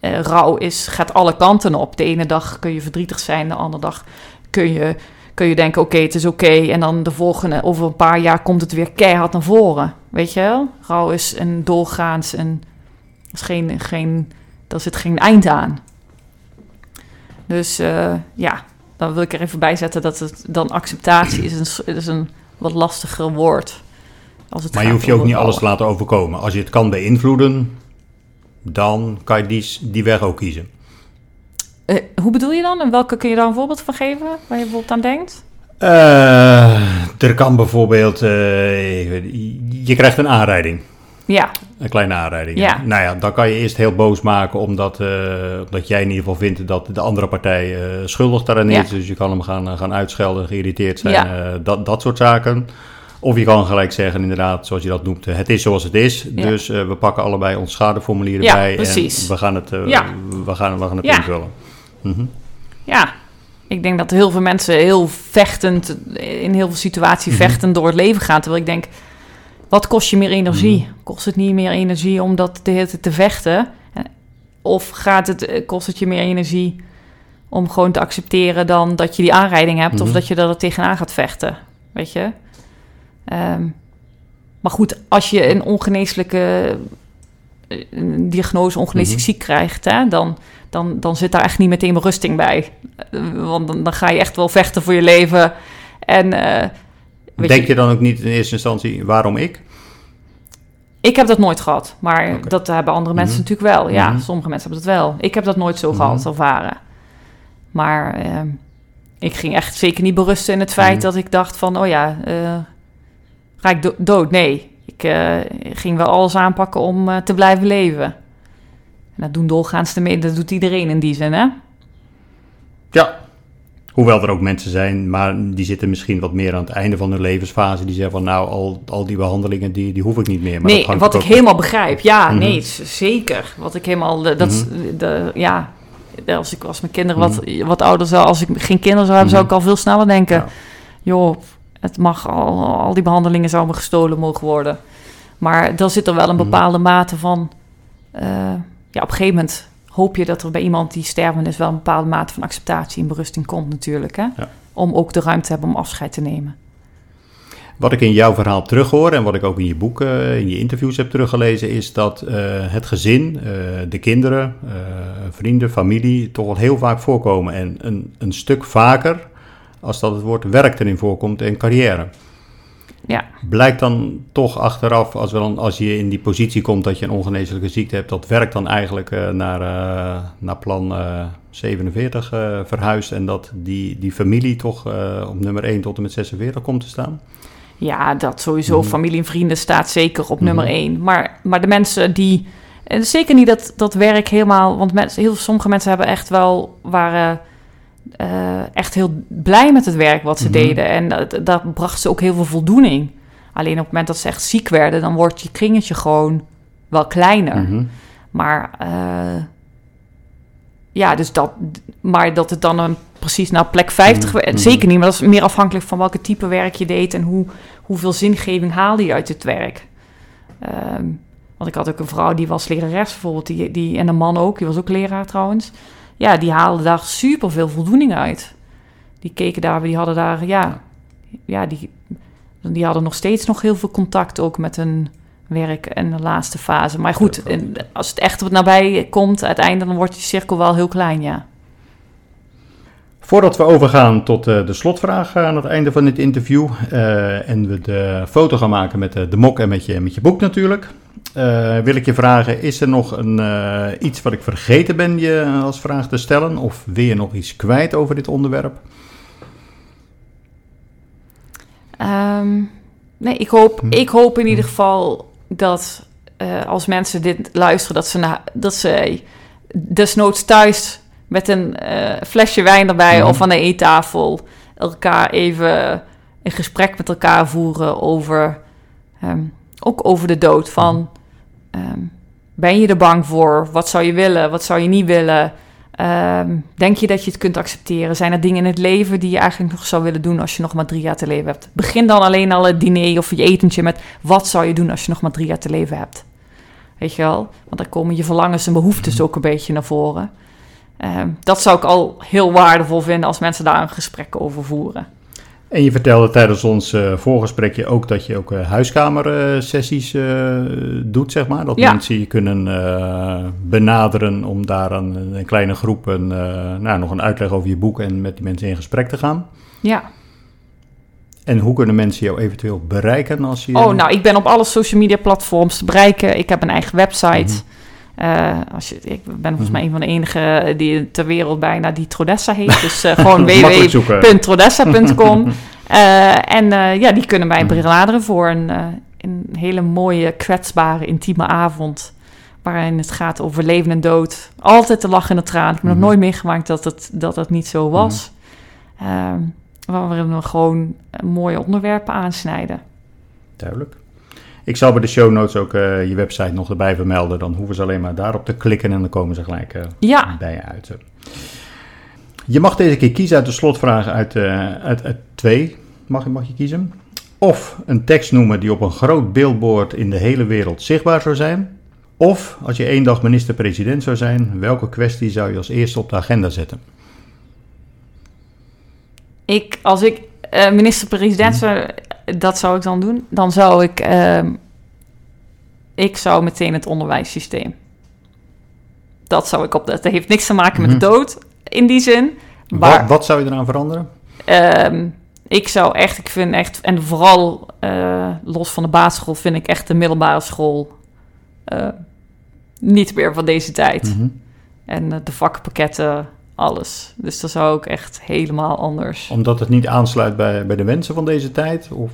S1: Eh, rouw is, gaat alle kanten op. De ene dag kun je verdrietig zijn, de andere dag kun je, kun je denken: oké, het is oké. En dan de volgende, over een paar jaar komt het weer keihard naar voren. Weet je wel? Rouw is een doorgaans en is geen, geen, daar zit geen eind aan. Dus eh, ja, dan wil ik er even bij zetten dat het dan acceptatie is een, is een wat lastiger woord. Als het
S2: Maar je hoeft je ook niet alles te laten overkomen. Als je het kan beïnvloeden, dan kan je die, die weg ook kiezen.
S1: Eh, hoe bedoel je dan? En welke kun je daar een voorbeeld van geven? Waar je bijvoorbeeld aan denkt?
S2: Eh, er kan bijvoorbeeld, je krijgt een aanrijding.
S1: Ja,
S2: Een kleine aanrijding.
S1: Ja.
S2: Nou ja, dan kan je eerst heel boos maken omdat, eh, omdat jij in ieder geval vindt dat de andere partij eh, schuldig daaraan
S1: Ja.
S2: is. Dus je kan hem gaan, gaan uitschelden, geïrriteerd zijn,
S1: Ja.
S2: eh, dat, dat soort zaken. Of je kan gelijk zeggen, inderdaad, zoals je dat noemt, eh, het is zoals het is. Dus eh, we pakken allebei ons schadeformulier
S1: Ja,
S2: erbij
S1: precies.
S2: en we gaan het, eh,
S1: Ja.
S2: we gaan, we gaan het
S1: Ja.
S2: invullen. Mhm.
S1: ja. Ik denk dat heel veel mensen heel vechtend, in heel veel situaties
S2: Mhm.
S1: vechtend door het leven gaan. Terwijl ik denk, wat kost je meer energie?
S2: Mhm.
S1: Kost het niet meer energie om dat de hele tijd te vechten? Of gaat het, eh, kost het je meer energie om gewoon te accepteren dan dat je die aanrijding hebt... of
S2: Mhm.
S1: dat je er tegenaan gaat vechten, weet je? Ehm, maar goed, als je een ongeneeslijke eh, een diagnose ongeneeslijk
S2: Mhm.
S1: ziek krijgt, hè, dan, dan, dan zit daar echt niet meteen berusting bij. Eh, Want dan, dan ga je echt wel vechten voor je leven. En weet
S2: Denk
S1: je,
S2: je dan ook niet in eerste instantie, waarom ik?
S1: ik heb dat nooit gehad, maar dat hebben andere mensen
S2: Mhm.
S1: natuurlijk wel. Ja,
S2: Mhm.
S1: sommige mensen hebben dat wel. Ik heb dat nooit zo
S2: Mhm.
S1: gehad, ervaren. Maar eh, ik ging echt zeker niet berusten in het feit
S2: Mhm.
S1: dat ik dacht van, oh ja, eh, ga ik do- dood? Nee, ik eh, ging wel alles aanpakken om eh, te blijven leven. En dat doen doorgaans de me- dat doet iedereen in die zin, hè?
S2: Ja. Hoewel er ook mensen zijn, maar die zitten misschien wat meer aan het einde van hun levensfase. Die zeggen van nou, al, al die behandelingen, die, die hoef ik niet meer. Maar
S1: nee, wat ik helemaal begrijp. Ja,
S2: Mhm.
S1: nee, zeker. Wat ik helemaal... de- Dat, de, ja, als ik als mijn kinderen wat, wat ouder zou... Als ik geen kinderen zou hebben, zou ik al veel sneller denken...
S2: Ja.
S1: joh, het mag al... Al die behandelingen zouden gestolen mogen worden. Maar dan zit er wel een
S2: Mhm.
S1: bepaalde mate van... eh, ja, op een gegeven moment hoop je dat er bij iemand die sterven is... wel een bepaalde mate van acceptatie en berusting komt natuurlijk, hè?
S2: Ja.
S1: Om ook de ruimte te hebben om afscheid te nemen.
S2: Wat ik in jouw verhaal terughoor en wat ik ook in je boek, eh, in je interviews heb teruggelezen, is dat eh, het gezin, eh, de kinderen, eh, vrienden, familie toch wel heel vaak voorkomen. En een, een stuk vaker als dat het woord werk erin voorkomt en carrière.
S1: Ja.
S2: Blijkt dan toch achteraf, als, we dan, als je in die positie komt dat je een ongeneeslijke ziekte hebt, dat werk dan eigenlijk eh, naar, eh, naar plan eh, 47 eh, verhuist en dat die, die familie toch op nummer 1 tot en met 46 komt te staan?
S1: Ja, dat sowieso.
S2: Mhm.
S1: Familie en vrienden staat zeker op
S2: Mhm.
S1: nummer één. Maar, maar de mensen die... En zeker niet dat, dat werk helemaal... Want mensen, heel, sommige mensen hebben echt wel... waren eh, echt heel blij met het werk wat ze
S2: Mhm.
S1: deden. En dat, dat bracht ze ook heel veel voldoening. Alleen op het moment dat ze echt ziek werden... dan wordt je kringetje gewoon wel kleiner.
S2: Mhm.
S1: Maar eh, ja, dus dat, maar dat het dan een, precies naar plek 50
S2: Mhm.
S1: werd, zeker niet. Maar dat is meer afhankelijk van welke type werk je deed en hoe, hoeveel zingeving haalde je uit het werk. Ehm, want ik had ook een vrouw die was lerares bijvoorbeeld, die, die, en een man ook, die was ook leraar trouwens. Ja, die haalden daar super veel voldoening uit. Die keken daar, die hadden daar, ja, ja die, die hadden nog steeds nog heel veel contact ook met hun werk en de laatste fase. Maar goed, en als het echt wat nabij komt, uiteindelijk dan wordt die cirkel wel heel klein, ja.
S2: Voordat we overgaan tot eh, de slotvraag aan het einde van dit interview eh, en we de foto gaan maken met de, de mok en met je, met je boek natuurlijk, eh, wil ik je vragen, is er nog een, eh, iets wat ik vergeten ben je als vraag te stellen of wil je nog iets kwijt over dit onderwerp?
S1: Ehm, nee, ik hoop,
S2: Hm.
S1: ik hoop in ieder geval dat eh, als mensen dit luisteren, dat ze, na, dat ze desnoods thuis met een eh, flesje wijn erbij
S2: Mhm.
S1: of aan de eettafel elkaar even een gesprek met elkaar voeren over, ehm, ook over de dood. Van, ehm, ben je er bang voor? Wat zou je willen? Wat zou je niet willen? Ehm, denk je dat je het kunt accepteren? Zijn er dingen in het leven die je eigenlijk nog zou willen doen als je nog maar drie jaar te leven hebt? Begin dan alleen al het diner of je etentje met wat zou je doen als je nog maar drie jaar te leven hebt? Weet je wel? Want dan komen je verlangens en behoeftes ook een beetje naar voren. Ehm, dat zou ik al heel waardevol vinden als mensen daar een gesprek over voeren.
S2: En je vertelde tijdens ons uh, voorgesprekje ook dat je ook uh, huiskamersessies uh, doet, zeg maar. Dat
S1: Ja.
S2: mensen je kunnen eh, benaderen om daar een, een kleine groep een, eh, nou, nog een uitleg over je boek en met die mensen in gesprek te gaan.
S1: Ja.
S2: En hoe kunnen mensen jou eventueel bereiken als je...
S1: Oh, nou, ik ben op alle social media platforms te bereiken. Ik heb een eigen website. Eh, als je, ik ben volgens mij een van de enige die ter wereld bijna die Trodessa heet. Dus eh, gewoon www.trodessa.com. Eh, en ja, die kunnen mij
S2: Mhm.
S1: benaderen voor een, een hele mooie, kwetsbare, intieme avond. Waarin het gaat over leven en dood. Altijd te lachen en de traan. Ik heb
S2: Mhm.
S1: nog nooit meegemaakt dat het, dat het niet zo was. Ehm, waarin we gewoon mooie onderwerpen aansnijden.
S2: Duidelijk. Ik zal bij de show notes ook eh, je website nog erbij vermelden. Dan hoeven ze alleen maar daarop te klikken en dan komen ze gelijk eh,
S1: Ja,
S2: bij je uit. Je mag deze keer kiezen uit de slotvragen uit, eh, uit, uit twee. Mag, je- mag je kiezen? Of een tekst noemen die op een groot billboard in de hele wereld zichtbaar zou zijn. Of als je één dag minister-president zou zijn, welke kwestie zou je als eerste op de agenda zetten?
S1: ik, als ik minister-president zou, dat zou ik dan doen, dan zou ik, ehm, ik zou meteen het onderwijssysteem. Dat zou ik op, dat heeft niks te maken met de
S2: Mhm.
S1: dood in die zin.
S2: Wat,
S1: Maar
S2: wat zou je eraan veranderen?
S1: ehm, ik zou echt, ik vind echt, en vooral eh, los van de basisschool, vind ik echt de middelbare school eh, niet meer van deze tijd.
S2: Mhm.
S1: En eh, de vakpakketten, alles. Dus dat zou ik echt helemaal anders.
S2: Omdat het niet aansluit bij, bij de wensen van deze tijd? Of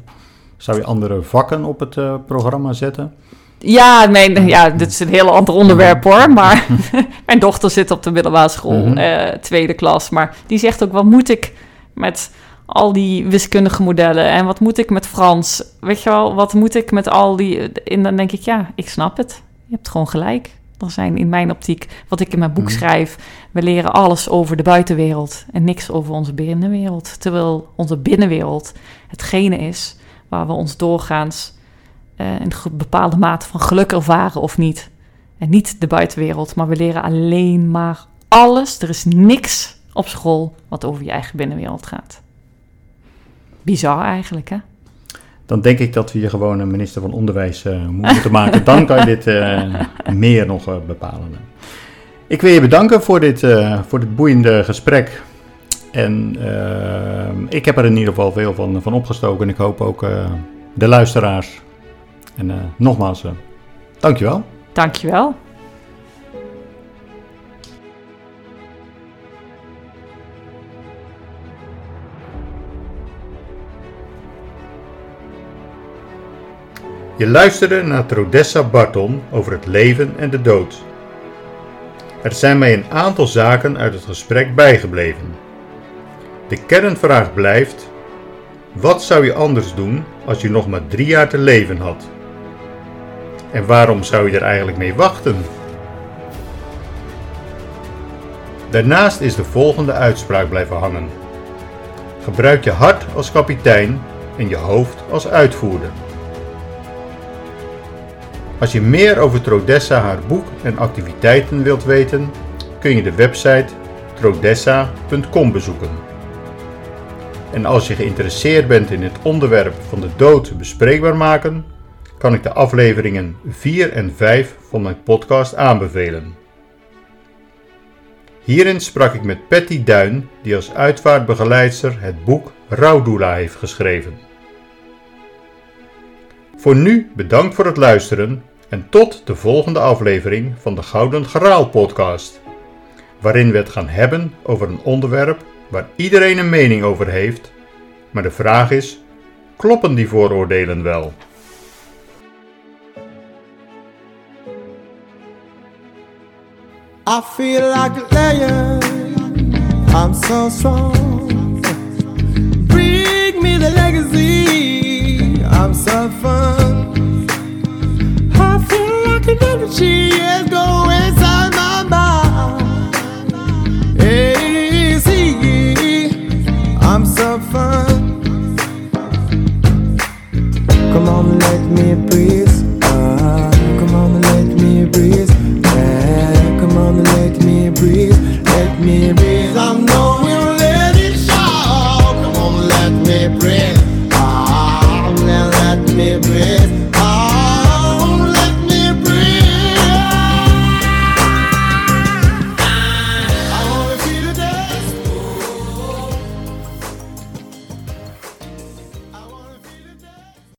S2: zou je andere vakken op het eh, programma zetten?
S1: Ja, mijn, ja, dit is een heel ander onderwerp hoor. Maar mijn dochter zit op de middelbare school,
S2: Mhm.
S1: eh, tweede klas. Maar die zegt ook, wat moet ik met al die wiskundige modellen? En wat moet ik met Frans? Weet je wel, wat moet ik met al die... En dan denk ik, ja, ik snap het. Je hebt gewoon gelijk. Er zijn in mijn optiek, wat ik in mijn boek
S2: Mhm.
S1: schrijf... we leren alles over de buitenwereld en niks over onze binnenwereld. Terwijl onze binnenwereld hetgene is waar we ons doorgaans eh, een bepaalde mate van geluk ervaren of niet. En niet de buitenwereld, maar we leren alleen maar alles. Er is niks op school wat over je eigen binnenwereld gaat. Bizar eigenlijk, hè?
S2: Dan denk ik dat we hier gewoon een minister van Onderwijs eh, moeten maken. Dan kan je dit eh, meer nog eh, bepalen. Ik wil je bedanken voor dit, voor dit boeiende gesprek. En ik heb er in ieder geval veel van, van opgestoken. En ik hoop ook de luisteraars. En nogmaals, dankjewel.
S1: Dankjewel.
S2: Je luisterde naar Trodessa Barton over het leven en de dood. Er zijn mij een aantal zaken uit het gesprek bijgebleven. De kernvraag blijft: wat zou je anders doen als je nog maar drie jaar te leven had? En waarom zou je er eigenlijk mee wachten? Daarnaast is de volgende uitspraak blijven hangen: gebruik je hart als kapitein en je hoofd als uitvoerder. Als je meer over Trodessa, haar boek en activiteiten wilt weten, kun je de website trodessa.com bezoeken. En als je geïnteresseerd bent in het onderwerp van de dood bespreekbaar maken, kan ik de afleveringen 4 en 5 van mijn podcast aanbevelen. Hierin sprak ik met Patty Duin, die als uitvaartbegeleidster het boek Rouwdoula heeft geschreven. Voor nu bedankt voor het luisteren en tot de volgende aflevering van de Gouden Graal podcast, waarin we het gaan hebben over een onderwerp waar iedereen een mening over heeft, maar de vraag is: kloppen die vooroordelen wel?
S3: I feel like a. I'm so strong. I feel like an energy is going inside my mind. Easy, I'm seven. Come on, let me breathe. Ah, come on, let me breathe.